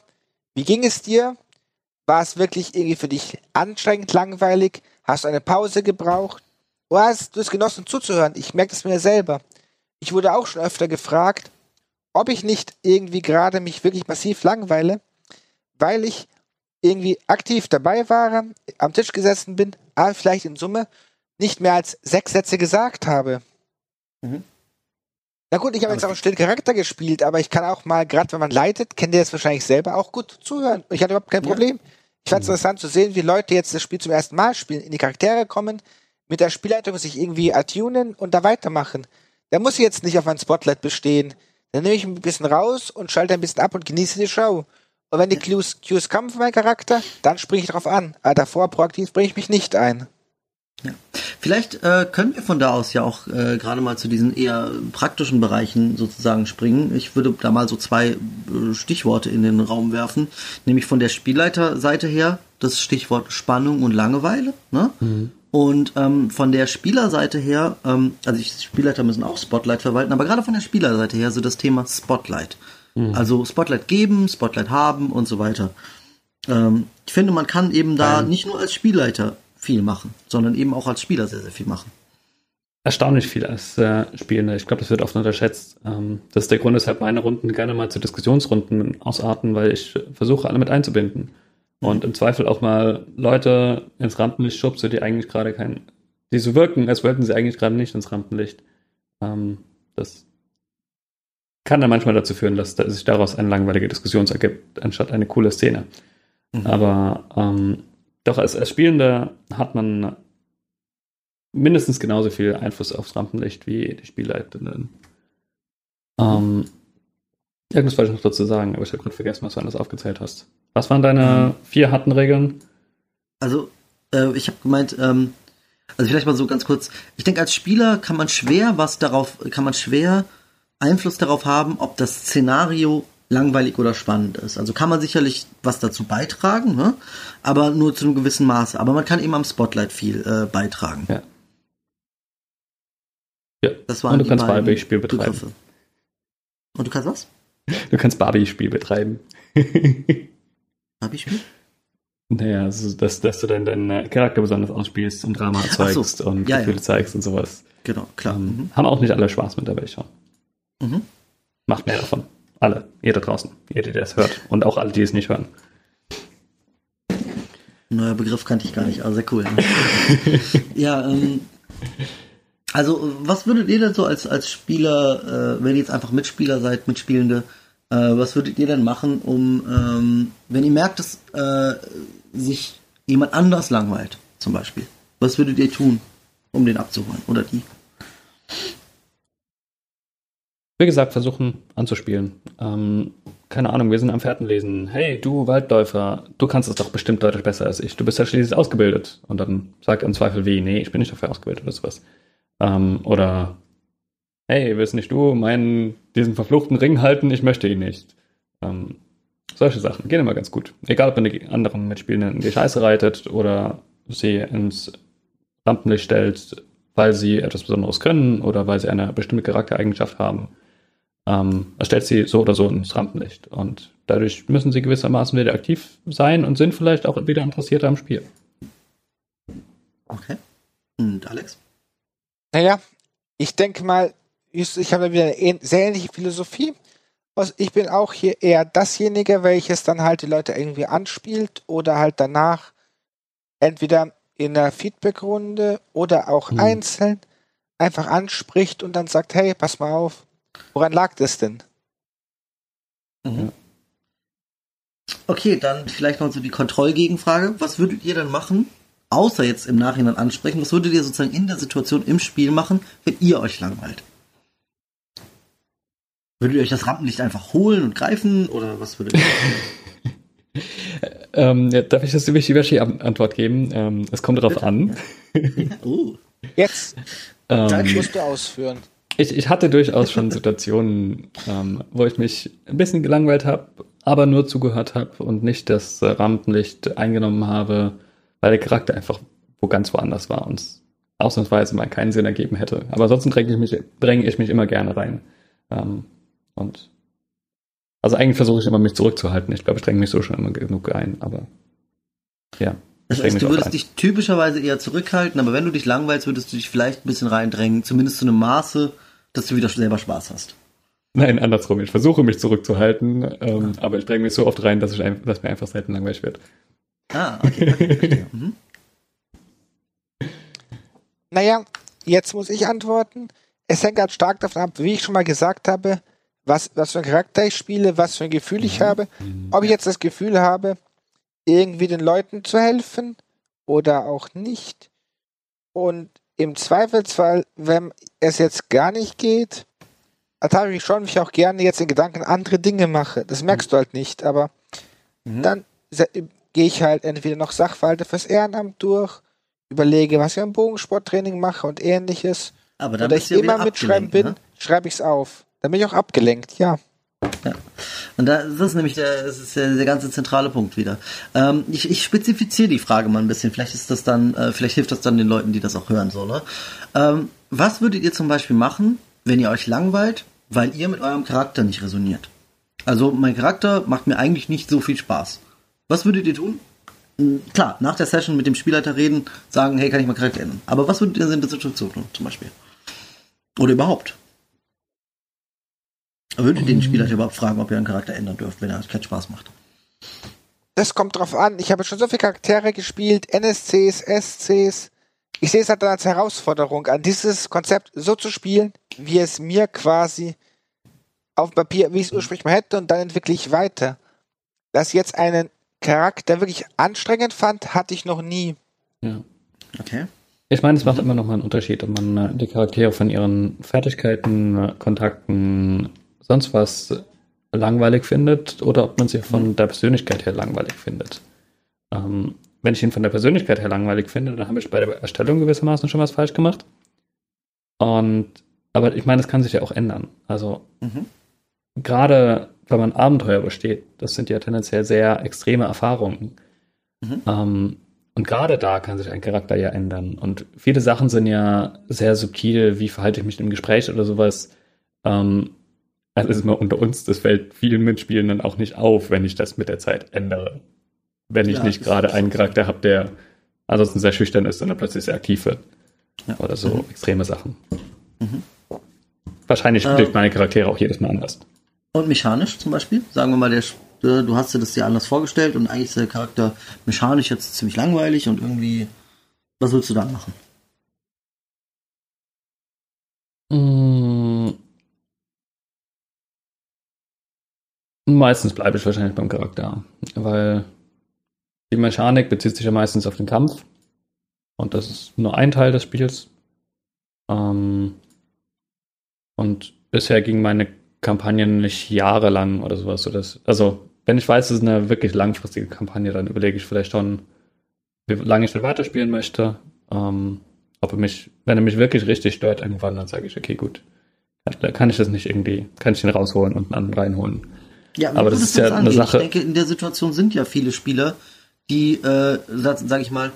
wie ging es dir? War es wirklich irgendwie für dich anstrengend, langweilig? Hast du eine Pause gebraucht? Oder hast du es genossen zuzuhören? Ich merke das mir selber. Ich wurde auch schon öfter gefragt, ob ich nicht irgendwie gerade mich wirklich massiv langweile, weil ich irgendwie aktiv dabei war, am Tisch gesessen bin, aber vielleicht in Summe nicht mehr als sechs Sätze gesagt habe. Mhm. Na gut, ich habe jetzt auch einen stillen Charakter gespielt, aber ich kann auch mal, gerade wenn man leitet, kennt ihr das wahrscheinlich selber auch gut zuhören. Ich hatte überhaupt kein Ja. Problem. Ich fand es interessant zu sehen, wie Leute jetzt das Spiel zum ersten Mal spielen, in die Charaktere kommen, mit der Spielleitung sich irgendwie attunen und da weitermachen. Da muss ich jetzt nicht auf ein Spotlight bestehen. Dann nehme ich ein bisschen raus und schalte ein bisschen ab und genieße die Show. Und wenn die Cues, Cues kommen für meinen Charakter, dann springe ich drauf an. Aber davor proaktiv bringe ich mich nicht ein. Ja. Vielleicht äh, können wir von da aus ja auch äh, gerade mal zu diesen eher praktischen Bereichen sozusagen springen. Ich würde da mal so zwei äh, Stichworte in den Raum werfen, nämlich von der Spielleiterseite her das Stichwort Spannung und Langeweile. Ne? Mhm. Und ähm, von der Spielerseite her, ähm, also die Spielleiter müssen auch Spotlight verwalten, aber gerade von der Spielerseite her so das Thema Spotlight. Mhm. Also Spotlight geben, Spotlight haben und so weiter. Ähm, ich finde, man kann eben da Nein. nicht nur als Spielleiter viel machen, sondern eben auch als Spieler sehr, sehr viel machen. Erstaunlich viel als äh, Spielender. Ich glaube, das wird oft unterschätzt. Ähm, das ist der Grund, weshalb meine Runden gerne mal zu Diskussionsrunden ausarten, weil ich versuche, alle mit einzubinden. Und im Zweifel auch mal Leute ins Rampenlicht schubse, die eigentlich gerade kein, die so wirken, als wollten sie eigentlich gerade nicht ins Rampenlicht. Ähm, das kann dann manchmal dazu führen, dass sich daraus eine langweilige Diskussion ergibt, anstatt eine coole Szene. Mhm. Aber ähm, doch als, als Spielender hat man mindestens genauso viel Einfluss aufs Rampenlicht wie die Spielleiterinnen. Ähm, irgendwas wollte ich noch dazu sagen, aber ich habe gerade vergessen, was du anders aufgezählt hast. Was waren deine mhm. vier harten Regeln? Also, äh, ich habe gemeint, ähm, also vielleicht mal so ganz kurz. Ich denke, als Spieler kann man schwer was darauf, kann man schwer Einfluss darauf haben, ob das Szenario langweilig oder spannend ist. Also kann man sicherlich was dazu beitragen, ne? aber nur zu einem gewissen Maße. Aber man kann eben am Spotlight viel äh, beitragen. Ja. ja. Das waren Und du kannst Barbie-Spiel betreiben. Begriffe. Und du kannst was? Du kannst Barbie-Spiel betreiben. Barbie-Spiel? Naja, also, dass, dass du dann deinen Charakter besonders ausspielst und Drama erzeugst so. und ja, Gefühle ja. zeigst und sowas. Genau, klar. Ähm, mhm. Haben auch nicht alle Spaß mit dabei schon. Mhm. Macht mehr davon. Alle. Ihr da draußen. Ihr, die das hört. Und auch alle, die es nicht hören. Neuer Begriff kannte ich gar nicht, aber sehr cool. Ne? ja, ähm, also was würdet ihr denn so als, als Spieler, äh, wenn ihr jetzt einfach Mitspieler seid, Mitspielende, äh, was würdet ihr denn machen, um, ähm, wenn ihr merkt, dass äh, sich jemand anders langweilt, zum Beispiel, was würdet ihr tun, um den abzuholen oder die? Wie gesagt, versuchen anzuspielen. Ähm, keine Ahnung, wir sind am Fährtenlesen. Hey, du Waldläufer, du kannst es doch bestimmt deutlich besser als ich. Du bist ja schließlich ausgebildet. Und dann sag im Zweifel wie, nee, ich bin nicht dafür ausgebildet oder sowas. Ähm, oder, hey, willst nicht du meinen, diesen verfluchten Ring halten? Ich möchte ihn nicht. Ähm, solche Sachen gehen immer ganz gut. Egal, ob man die anderen Mitspielenden in die Scheiße reitet oder sie ins Rampenlicht stellt, weil sie etwas Besonderes können oder weil sie eine bestimmte Charaktereigenschaft haben ähm, stellt sie so oder so ins Rampenlicht. Und dadurch müssen sie gewissermaßen wieder aktiv sein und sind vielleicht auch wieder interessierter am Spiel. Okay. Und Alex? Naja, ich denke mal, ich habe wieder eine sehr ähnliche Philosophie. Also ich bin auch hier eher dasjenige, welches dann halt die Leute irgendwie anspielt oder halt danach entweder in der Feedbackrunde oder auch hm. einzeln einfach anspricht und dann sagt, hey, pass mal auf, Woran lag das denn? Mhm. Okay, dann vielleicht noch so die Kontrollgegenfrage. Was würdet ihr dann machen, außer jetzt im Nachhinein ansprechen, was würdet ihr sozusagen in der Situation im Spiel machen, wenn ihr euch langweilt? Würdet ihr euch das Rampenlicht einfach holen und greifen oder was würdet ihr machen? ähm, ja, darf ich das die Wischi-Antwort geben? Ähm, es kommt darauf an. uh. Jetzt. Ähm, musst du ausführen ich, ich hatte durchaus schon Situationen, ähm, wo ich mich ein bisschen gelangweilt habe, aber nur zugehört habe und nicht das Rampenlicht eingenommen habe, weil der Charakter einfach wo ganz woanders war und es ausnahmsweise mal keinen Sinn ergeben hätte. Aber ansonsten dränge ich mich, dränge ich mich immer gerne rein. Ähm, und also eigentlich versuche ich immer mich zurückzuhalten. Ich glaube, ich dränge mich so schon immer genug ein, aber ja. Das heißt, du würdest dich typischerweise eher zurückhalten, aber wenn du dich langweilst, würdest du dich vielleicht ein bisschen reindrängen, zumindest zu einem Maße, dass du wieder selber Spaß hast. Nein, andersrum. Ich versuche mich zurückzuhalten, ähm, ah. aber ich dränge mich so oft rein, dass, ich dass mir einfach selten langweilig wird. Ah, okay. okay mhm. Naja, jetzt muss ich antworten. Es hängt ganz stark davon ab, wie ich schon mal gesagt habe, was, was für ein Charakter ich spiele, was für ein Gefühl ich mhm. habe. Ob ich jetzt das Gefühl habe, irgendwie den Leuten zu helfen oder auch nicht. Und im Zweifelsfall, wenn es jetzt gar nicht geht, Atari schon mich auch gerne jetzt in Gedanken andere Dinge mache. Das merkst du halt nicht, aber mhm. dann gehe ich halt entweder noch Sachverhalte fürs Ehrenamt durch, überlege, was ich am Bogensporttraining mache und ähnliches. Aber dann Oder ich immer mitschreiben bin, ne? schreibe ich es auf. Dann bin ich auch abgelenkt, ja. Ja. Und da, das ist nämlich der, das ist der, der ganze zentrale Punkt wieder. Ähm, ich, ich spezifiziere die Frage mal ein bisschen. Vielleicht ist das dann, äh, vielleicht hilft das dann den Leuten, die das auch hören sollen. Ne? Ähm, was würdet ihr zum Beispiel machen, wenn ihr euch langweilt, weil ihr mit eurem Charakter nicht resoniert? Also mein Charakter macht mir eigentlich nicht so viel Spaß. Was würdet ihr tun? Hm, klar, nach der Session mit dem Spielleiter reden, sagen, hey, kann ich mal Charakter ändern. Aber was würdet ihr in der Situation tun, zum Beispiel? Oder überhaupt? Würdet ihr den Spielleiter überhaupt fragen, ob ihr einen Charakter ändern dürft, wenn er keinen Spaß macht? Das kommt drauf an. Ich habe schon so viele Charaktere gespielt, NSCs, SCs. Ich sehe es halt dann als Herausforderung an, dieses Konzept so zu spielen, wie es mir quasi auf Papier, wie ich es ursprünglich mal hätte, und dann entwickle ich weiter. Dass jetzt einen Charakter wirklich anstrengend fand, hatte ich noch nie. Ja. Okay. Ich meine, es macht immer noch mal einen Unterschied, ob man äh, die Charaktere von ihren Fertigkeiten, äh, Kontakten, sonst was langweilig findet oder ob man sie von der Persönlichkeit her langweilig findet. Ähm, wenn ich ihn von der Persönlichkeit her langweilig finde, dann habe ich bei der Erstellung gewissermaßen schon was falsch gemacht. Und, aber ich meine, das kann sich ja auch ändern. Also, mhm. gerade wenn man Abenteuer besteht, das sind ja tendenziell sehr extreme Erfahrungen. Mhm. Ähm, und gerade da kann sich ein Charakter ja ändern. Und viele Sachen sind ja sehr subtil, wie verhalte ich mich im Gespräch oder sowas. Ähm, also ist mal unter uns, das fällt vielen Mitspielenden auch nicht auf, wenn ich das mit der Zeit ändere. Wenn ich ja, nicht gerade einen Charakter habe, der ansonsten sehr schüchtern ist und dann plötzlich sehr aktiv wird. Ja. Oder so mhm. extreme Sachen. Mhm. Wahrscheinlich spielt äh, meine Charaktere auch jedes Mal anders. Und mechanisch zum Beispiel? Sagen wir mal, der, äh, du hast dir das dir anders vorgestellt und eigentlich ist der Charakter mechanisch jetzt ziemlich langweilig und irgendwie, was willst du dann machen? Mm. Meistens bleibe ich wahrscheinlich beim Charakter, weil die Mechanik bezieht sich ja meistens auf den Kampf und das ist nur ein Teil des Spiels. Ähm, und bisher ging meine Kampagne nicht jahrelang oder sowas. So dass, also, wenn ich weiß, es ist eine wirklich langfristige Kampagne, dann überlege ich vielleicht schon, wie lange ich denn weiterspielen möchte. Ähm, ob er mich, wenn er mich wirklich richtig stört irgendwann, dann sage ich, okay, gut. Kann ich das nicht irgendwie, kann ich den rausholen und einen anderen reinholen. Ja, aber das ist ja eine angeht. Sache. Ich denke, in der Situation sind ja viele Spieler, die, äh, sag ich mal,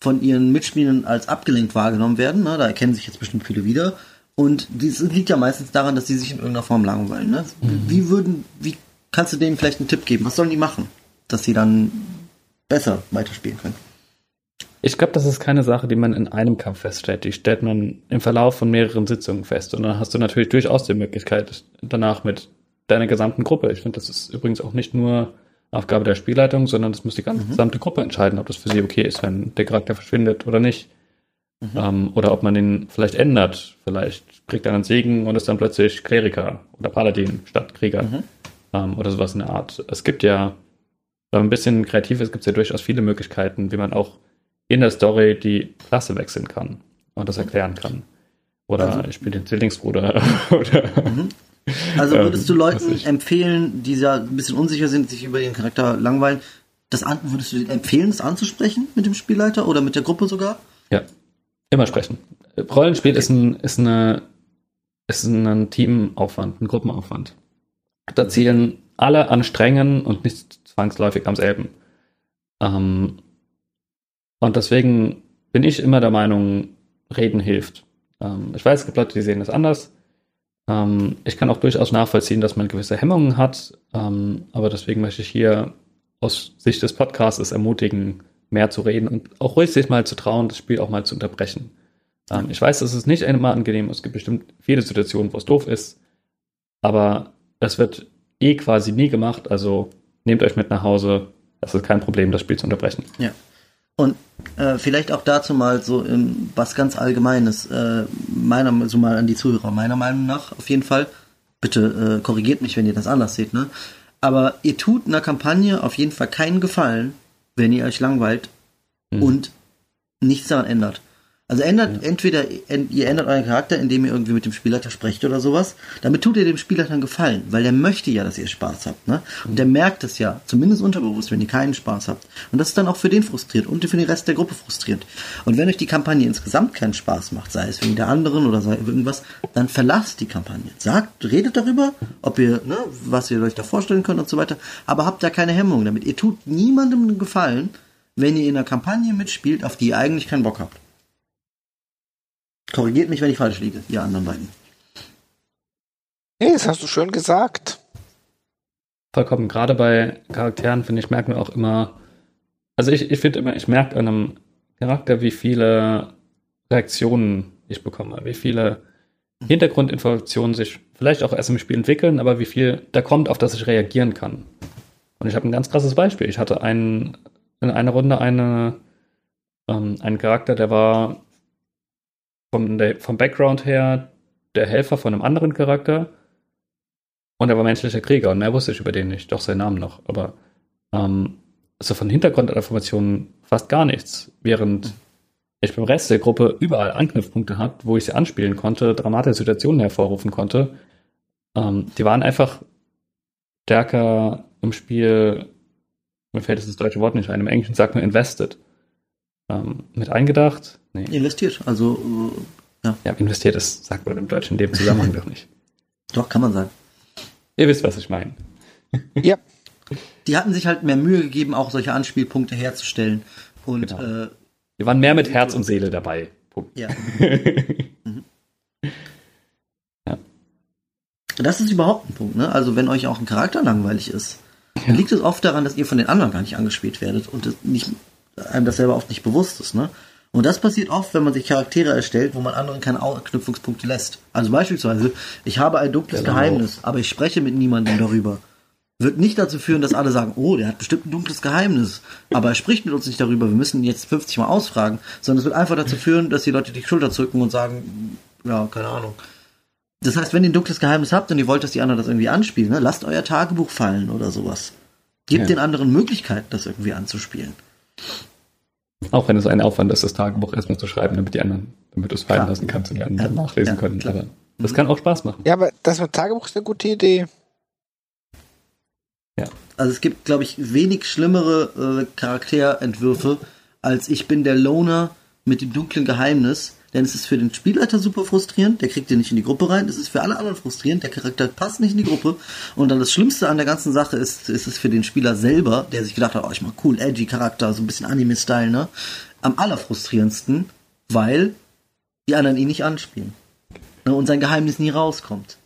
von ihren Mitspielern als abgelenkt wahrgenommen werden. Ne? Da erkennen sich jetzt bestimmt viele wieder. Und das liegt ja meistens daran, dass sie sich in irgendeiner Form langweilen. Ne? Mhm. Wie würden, wie kannst du denen vielleicht einen Tipp geben? Was sollen die machen, dass sie dann besser weiterspielen können? Ich glaube, das ist keine Sache, die man in einem Kampf feststellt. Die stellt man im Verlauf von mehreren Sitzungen fest. Und dann hast du natürlich durchaus die Möglichkeit, danach mit deiner gesamten Gruppe. Ich finde, das ist übrigens auch nicht nur Aufgabe der Spielleitung, sondern das muss die ganze mhm. gesamte Gruppe entscheiden, ob das für sie okay ist, wenn der Charakter verschwindet oder nicht. Mhm. Ähm, oder ob man den vielleicht ändert. Vielleicht kriegt er einen Segen und ist dann plötzlich Kleriker oder Paladin statt Krieger. Mhm. Ähm, oder sowas in der Art. Es gibt ja, wenn man ein bisschen kreativ ist, gibt es ja durchaus viele Möglichkeiten, wie man auch in der Story die Klasse wechseln kann und das erklären kann. Oder also, ich spiele den Zwillingsbruder. oder mhm. Also würdest du ähm, Leuten empfehlen, die ja ein bisschen unsicher sind, sich über ihren Charakter langweilen, das an, würdest du empfehlen, das anzusprechen mit dem Spielleiter oder mit der Gruppe sogar? Ja, immer sprechen. Rollenspiel okay. ist ein, ist eine, ist ein Teamaufwand, ein Gruppenaufwand. Da zielen alle an Strängen und nicht zwangsläufig am selben. Ähm, und deswegen bin ich immer der Meinung, reden hilft. Ähm, ich weiß, es gibt Leute, die sehen das anders. Ähm, ich kann auch durchaus nachvollziehen, dass man gewisse Hemmungen hat, ähm, aber deswegen möchte ich hier aus Sicht des Podcasts ermutigen, mehr zu reden und auch ruhig sich mal zu trauen, das Spiel auch mal zu unterbrechen. Ähm, ich weiß, dass es nicht immer angenehm ist. Es gibt bestimmt viele Situationen, wo es doof ist, aber es wird eh quasi nie gemacht, also nehmt euch mit nach Hause. Das ist kein Problem, das Spiel zu unterbrechen. Ja. Und äh, vielleicht auch dazu mal so im, was ganz Allgemeines, äh, meiner, so mal an die Zuhörer, meiner Meinung nach auf jeden Fall. Bitte äh, korrigiert mich, wenn ihr das anders seht, ne? Aber ihr tut einer Kampagne auf jeden Fall keinen Gefallen, wenn ihr euch langweilt mhm. und nichts daran ändert. Also ändert entweder ihr ändert euren Charakter, indem ihr irgendwie mit dem Spielleiter sprecht oder sowas. Damit tut ihr dem Spielleiter einen Gefallen, weil der möchte ja, dass ihr Spaß habt, ne? Und der merkt es ja, zumindest unterbewusst, wenn ihr keinen Spaß habt. Und das ist dann auch für den frustrierend und für den Rest der Gruppe frustrierend. Und wenn euch die Kampagne insgesamt keinen Spaß macht, sei es wegen der anderen oder sei irgendwas, dann verlasst die Kampagne. Sagt, redet darüber, ob ihr, ne, was ihr euch da vorstellen könnt und so weiter, aber habt da keine Hemmung damit. Ihr tut niemandem einen Gefallen, wenn ihr in einer Kampagne mitspielt, auf die ihr eigentlich keinen Bock habt. Korrigiert mich, wenn ich falsch liege, ihr anderen beiden. Nee, das hast du schön gesagt. Vollkommen. Gerade bei Charakteren, finde ich, merken wir auch immer, also ich, ich finde immer, ich merke an einem Charakter, wie viele Reaktionen ich bekomme, wie viele Hintergrundinformationen sich vielleicht auch erst im Spiel entwickeln, aber wie viel da kommt, auf das ich reagieren kann. Und ich habe ein ganz krasses Beispiel. Ich hatte einen, in einer Runde eine, ähm, einen Charakter, der war vom, der, vom Background her der Helfer von einem anderen Charakter und er war menschlicher Krieger und mehr wusste ich über den nicht, doch seinen Namen noch, aber ähm, also von Hintergrundinformationen fast gar nichts, während ich beim Rest der Gruppe überall Anknüpfpunkte hatte, wo ich sie anspielen konnte, dramatische Situationen hervorrufen konnte. Ähm, die waren einfach stärker im Spiel, mir fällt das deutsche Wort nicht ein, im Englischen sagt man invested ähm, mit eingedacht? Nee. Investiert, also äh, ja. Ja, investiert, das sagt man im Deutschen in dem Zusammenhang doch nicht. Doch, kann man sagen. Ihr wisst, was ich meine. ja. Die hatten sich halt mehr Mühe gegeben, auch solche Anspielpunkte herzustellen. Und genau. äh, wir waren mehr mit Herz und Seele dabei. Punkt. Ja. mhm. ja. Das ist überhaupt ein Punkt, ne? Also wenn euch auch ein Charakter langweilig ist, ja. liegt es oft daran, dass ihr von den anderen gar nicht angespielt werdet und nicht einem das selber oft nicht bewusst ist, ne? Und das passiert oft, wenn man sich Charaktere erstellt, wo man anderen keine Anknüpfungspunkte lässt. Also beispielsweise, ich habe ein dunkles genau. Geheimnis, aber ich spreche mit niemandem darüber. Wird nicht dazu führen, dass alle sagen, oh, der hat bestimmt ein dunkles Geheimnis, aber er spricht mit uns nicht darüber, wir müssen ihn jetzt 50 Mal ausfragen, sondern es wird einfach dazu führen, dass die Leute die Schulter zurücken und sagen, ja, keine Ahnung. Das heißt, wenn ihr ein dunkles Geheimnis habt und ihr wollt, dass die anderen das irgendwie anspielen, ne, lasst euer Tagebuch fallen oder sowas. Gebt ja. den anderen Möglichkeiten, das irgendwie anzuspielen. Auch wenn es ein Aufwand ist, das Tagebuch erstmal zu schreiben, damit die anderen, damit du es fallen lassen kannst und die anderen ja, nachlesen ja, können. Klar. Aber das kann auch Spaß machen. Ja, aber das mit Tagebuch ist eine gute Idee. Ja. Also es gibt, glaube ich, wenig schlimmere äh, Charakterentwürfe als ich bin der Loner mit dem dunklen Geheimnis, denn es ist für den Spielleiter super frustrierend, der kriegt den nicht in die Gruppe rein. Es ist für alle anderen frustrierend, der Charakter passt nicht in die Gruppe. Und dann das Schlimmste an der ganzen Sache ist, ist es für den Spieler selber, der sich gedacht hat, oh, ich mach cool, edgy Charakter, so ein bisschen Anime-Style, ne? Am allerfrustrierendsten, weil die anderen ihn nicht anspielen. Ne? Und sein Geheimnis nie rauskommt.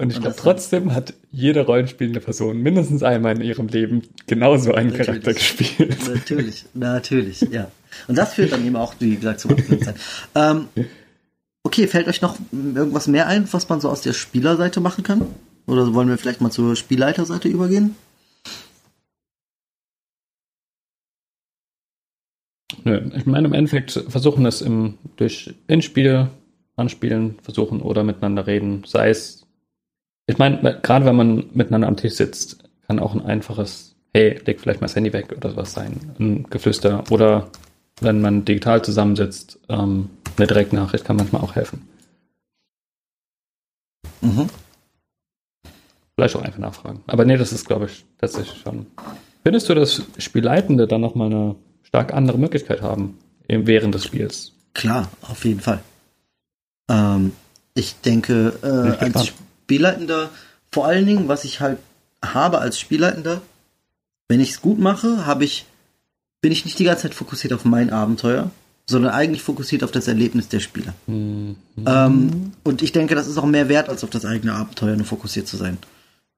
Und ich glaube, trotzdem hat jede rollenspielende Person mindestens einmal in ihrem Leben genauso einen natürlich, Charakter gespielt. Natürlich, natürlich, ja. Und das führt dann eben auch, wie gesagt, zum Abklingzeit. Ähm, okay, fällt euch noch irgendwas mehr ein, was man so aus der Spielerseite machen kann? Oder wollen wir vielleicht mal zur Spielleiterseite übergehen? Nö, ich meine, im Endeffekt versuchen es im, durch Inspiel anspielen, versuchen oder miteinander reden, sei es ich meine, gerade wenn man miteinander am Tisch sitzt, kann auch ein einfaches, hey, leg vielleicht mal das Handy weg oder sowas sein, ein Geflüster. Oder wenn man digital zusammensitzt, ähm, eine Direktnachricht kann manchmal auch helfen. Mhm. Vielleicht auch einfach nachfragen. Aber nee, das ist, glaube ich, tatsächlich schon. Findest du, dass Spielleitende dann nochmal eine stark andere Möglichkeit haben während des Spiels? Klar, auf jeden Fall. Ähm, ich denke, äh, als, Spielleitender, vor allen Dingen, was ich halt habe als Spielleitender, wenn ich es gut mache, habe ich, bin ich nicht die ganze Zeit fokussiert auf mein Abenteuer, sondern eigentlich fokussiert auf das Erlebnis der Spieler. Mhm. Ähm, und ich denke, das ist auch mehr wert, als auf das eigene Abenteuer nur fokussiert zu sein.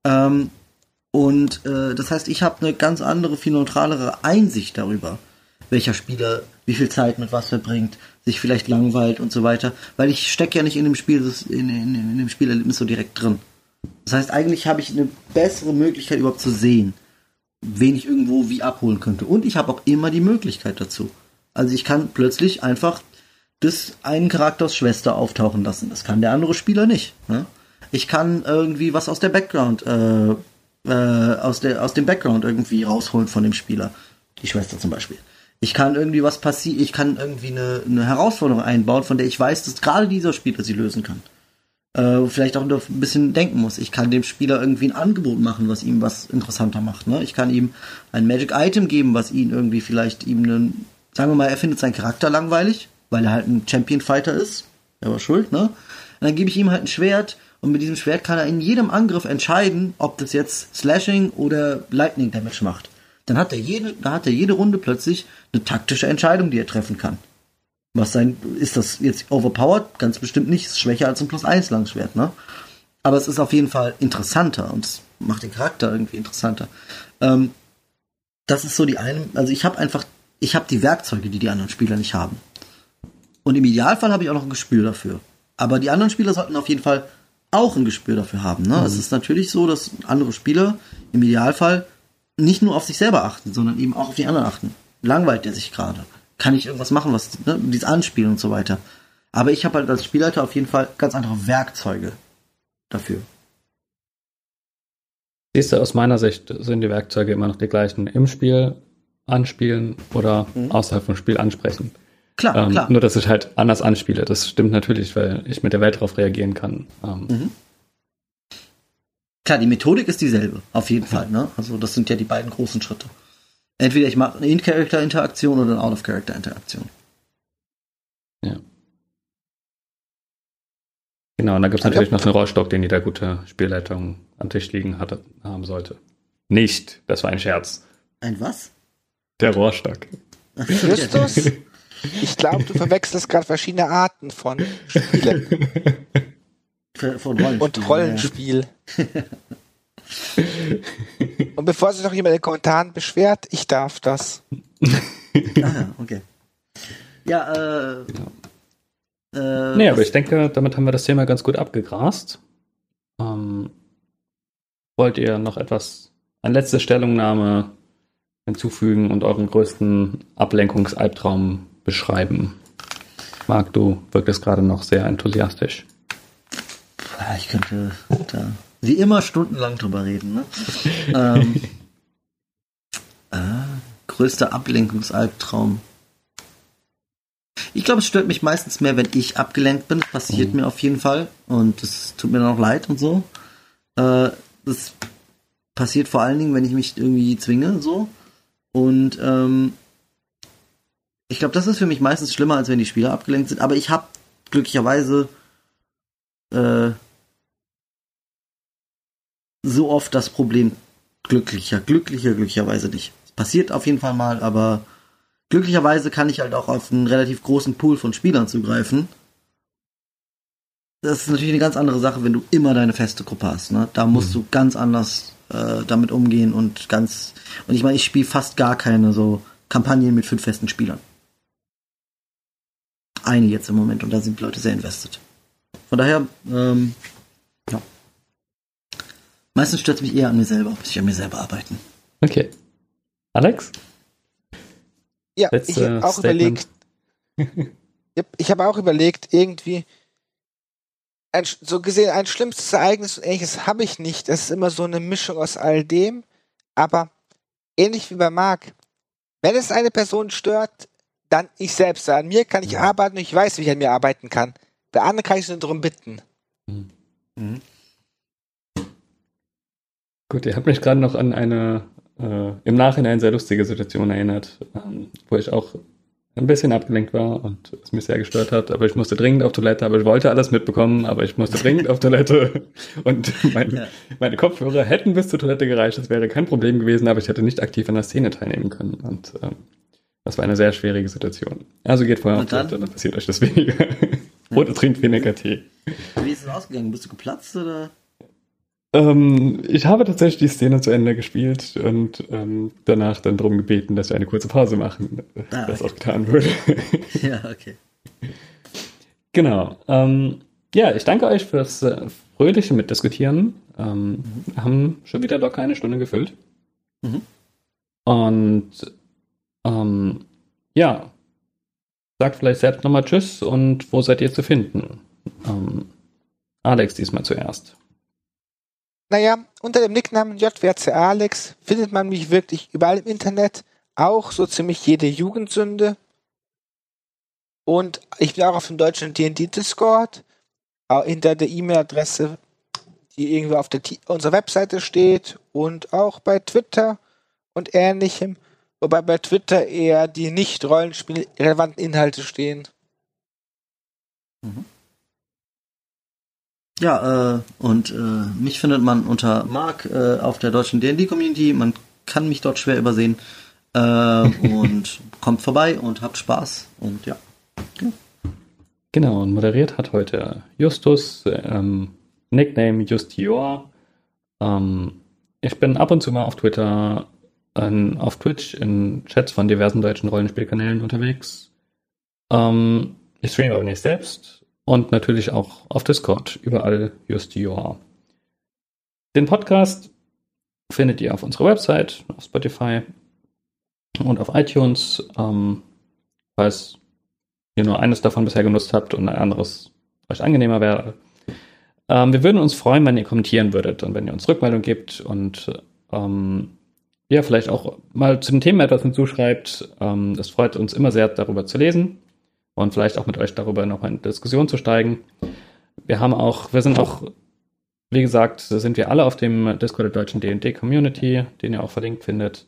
Ähm, und äh, das heißt, ich habe eine ganz andere, viel neutralere Einsicht darüber, welcher Spieler wie viel Zeit mit was verbringt, sich vielleicht langweilt und so weiter, weil ich stecke ja nicht in dem Spiel, in, in, in dem Spielerlebnis so direkt drin. Das heißt, eigentlich habe ich eine bessere Möglichkeit überhaupt zu sehen, wen ich irgendwo wie abholen könnte. Und ich habe auch immer die Möglichkeit dazu. Also ich kann plötzlich einfach das einen Charakters Schwester auftauchen lassen. Das kann der andere Spieler nicht. Ne? Ich kann irgendwie was aus der Background, äh, äh, aus, der, aus dem Background irgendwie rausholen von dem Spieler. Die Schwester zum Beispiel Ich kann irgendwie was passieren, ich kann irgendwie eine, eine Herausforderung einbauen, von der ich weiß, dass gerade dieser Spieler sie lösen kann. Äh, vielleicht auch ein bisschen denken muss. Ich kann dem Spieler irgendwie ein Angebot machen, was ihm was interessanter macht. Ne? Ich kann ihm ein Magic Item geben, was ihn irgendwie vielleicht ihm einen, sagen wir mal, er findet seinen Charakter langweilig, weil er halt ein Champion Fighter ist. Er war schuld, ne? Und dann gebe ich ihm halt ein Schwert und mit diesem Schwert kann er in jedem Angriff entscheiden, ob das jetzt Slashing oder Lightning Damage macht dann hat er jede, da hat er jede Runde plötzlich eine taktische Entscheidung, die er treffen kann. Was sein, ist das jetzt overpowered? Ganz bestimmt nicht. Ist schwächer als ein Plus 1 Langschwert, ne? Aber es ist auf jeden Fall interessanter und es macht den Charakter irgendwie interessanter. Ähm, das ist so die eine, also ich habe einfach, ich habe die Werkzeuge, die die anderen Spieler nicht haben. Und im Idealfall habe ich auch noch ein Gespür dafür. Aber die anderen Spieler sollten auf jeden Fall auch ein Gespür dafür haben. Ne? Mhm. Es ist natürlich so, dass andere Spieler im Idealfall nicht nur auf sich selber achten, sondern eben auch auf die anderen achten. Langweilt er sich gerade? Kann ich irgendwas machen, was ne, dieses Anspielen und so weiter? Aber ich habe halt als Spielleiter auf jeden Fall ganz andere Werkzeuge dafür. Siehst du, aus meiner Sicht sind die Werkzeuge immer noch die gleichen. Im Spiel anspielen oder mhm. außerhalb vom Spiel ansprechen. Klar, ähm, klar. Nur, dass ich halt anders anspiele. Das stimmt natürlich, weil ich mit der Welt darauf reagieren kann. Ähm, mhm. Klar, die Methodik ist dieselbe, auf jeden Fall. Ne? Also das sind ja die beiden großen Schritte. Entweder ich mache eine In-Character-Interaktion oder eine Out-of-Character-Interaktion. Ja. Genau, und da gibt es natürlich noch einen Rohrstock, den jeder gute Spielleitung am Tisch liegen hatte, haben sollte. Nicht, das war ein Scherz. Ein was? Der Rohrstock. Justus, ich glaube, du verwechselst gerade verschiedene Arten von Spielen. Von Rollenspiel. Und Rollenspiel. Und bevor sich noch jemand in den Kommentaren beschwert, ich darf das. ah, okay. Ja, äh. Äh, nee, aber ich denke, damit haben wir das Thema ganz gut abgegrast. Ähm, wollt ihr noch etwas, eine letzte Stellungnahme hinzufügen und euren größten Ablenkungsalbtraum beschreiben? Marc, du wirktest gerade noch sehr enthusiastisch. Ah, ich könnte da wie immer stundenlang drüber reden. Ne? ähm, äh, größter Ablenkungsalbtraum. Ich glaube, es stört mich meistens mehr, wenn ich abgelenkt bin. Das passiert mhm. mir auf jeden Fall. Und das tut mir dann auch leid und so. Äh, das passiert vor allen Dingen, wenn ich mich irgendwie zwinge, so. Und ähm, ich glaube, das ist für mich meistens schlimmer, als wenn die Spieler abgelenkt sind. Aber ich habe glücklicherweise äh, so oft das Problem glücklicher, glücklicher, glücklicherweise nicht. Es passiert auf jeden Fall mal, aber glücklicherweise kann ich halt auch auf einen relativ großen Pool von Spielern zugreifen. Das ist natürlich eine ganz andere Sache, wenn du immer deine feste Gruppe hast. Ne? Da musst mhm. du ganz anders äh, damit umgehen und ganz. Und ich meine, ich spiele fast gar keine so Kampagnen mit fünf festen Spielern. Eine jetzt im Moment und da sind Leute sehr invested. Von daher, ähm. Meistens stört es mich eher an mir selber, muss ich an mir selber arbeiten. Okay. Alex? Ja, Letzte ich habe auch Statement. überlegt. ich habe auch überlegt, irgendwie, ein, so gesehen, ein schlimmstes Ereignis und ähnliches habe ich nicht. Es ist immer so eine Mischung aus all dem. Aber ähnlich wie bei Marc, wenn es eine Person stört, dann ich selbst. An mir kann ich arbeiten und ich weiß, wie ich an mir arbeiten kann. Bei anderen kann ich nur darum bitten. Mhm. Gut, ihr habt mich gerade noch an eine äh, im Nachhinein sehr lustige Situation erinnert, ähm, wo ich auch ein bisschen abgelenkt war und es mich sehr gestört hat, aber ich musste dringend auf Toilette, aber ich wollte alles mitbekommen, aber ich musste dringend auf Toilette und mein, ja. meine Kopfhörer hätten bis zur Toilette gereicht, das wäre kein Problem gewesen, aber ich hätte nicht aktiv an der Szene teilnehmen können und ähm, das war eine sehr schwierige Situation. Also geht vorher auf Toilette, dann passiert euch das weniger. oder trinkt weniger Tee. Wie ist es ausgegangen? Bist du geplatzt oder? Ähm, ich habe tatsächlich die Szene zu Ende gespielt und ähm, danach dann darum gebeten, dass wir eine kurze Pause machen, ah, das auch getan wurde. ja, okay. Genau. Ähm, ja, ich danke euch fürs äh, fröhliche Mitdiskutieren. Mhm. Haben schon wieder locker eine Stunde gefüllt. Mhm. Und ähm, ja, sagt vielleicht selbst nochmal Tschüss und wo seid ihr zu finden? Ähm, Alex diesmal zuerst. Naja, unter dem Nicknamen JWC Alex findet man mich wirklich überall im Internet, auch so ziemlich jede Jugendsünde. Und ich bin auch auf dem deutschen D&D Discord, hinter der E-Mail-Adresse, die irgendwie auf der unserer Webseite steht und auch bei Twitter und ähnlichem. Wobei bei Twitter eher die nicht Rollenspiel-relevanten Inhalte stehen. Mhm. Ja, äh, und äh, mich findet man unter Mark äh, auf der deutschen D&D-Community. Man kann mich dort schwer übersehen. Äh, und kommt vorbei und habt Spaß. Und ja. Genau, genau und moderiert hat heute Justus, ähm, Nickname Justior. Ähm, ich bin ab und zu mal auf Twitter, äh, auf Twitch in Chats von diversen deutschen Rollenspielkanälen unterwegs. Ähm, ich streame aber nicht selbst und natürlich auch auf Discord, überall Justior. Den Podcast findet ihr auf unserer Website, auf Spotify und auf iTunes. Ähm, falls ihr nur eines davon bisher genutzt habt und ein anderes euch angenehmer wäre. Ähm, wir würden uns freuen, wenn ihr kommentieren würdet und wenn ihr uns Rückmeldung gibt und ähm, ja, vielleicht auch mal zu den Themen etwas hinzuschreibt. Ähm, es freut uns immer sehr, darüber zu lesen und vielleicht auch mit euch darüber noch in Diskussion zu steigen. Wir haben auch, wir sind auch, wie gesagt, sind wir alle auf dem Discord der deutschen D&D Community, den ihr auch verlinkt findet.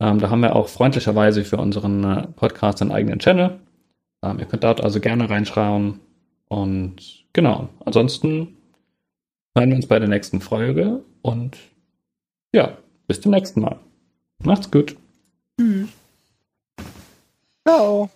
Ähm, da haben wir auch freundlicherweise für unseren äh, Podcast einen eigenen Channel. Ähm, ihr könnt dort also gerne reinschauen. Und genau, ansonsten hören wir uns bei der nächsten Folge und ja, bis zum nächsten Mal. Macht's gut. Mhm. Ciao.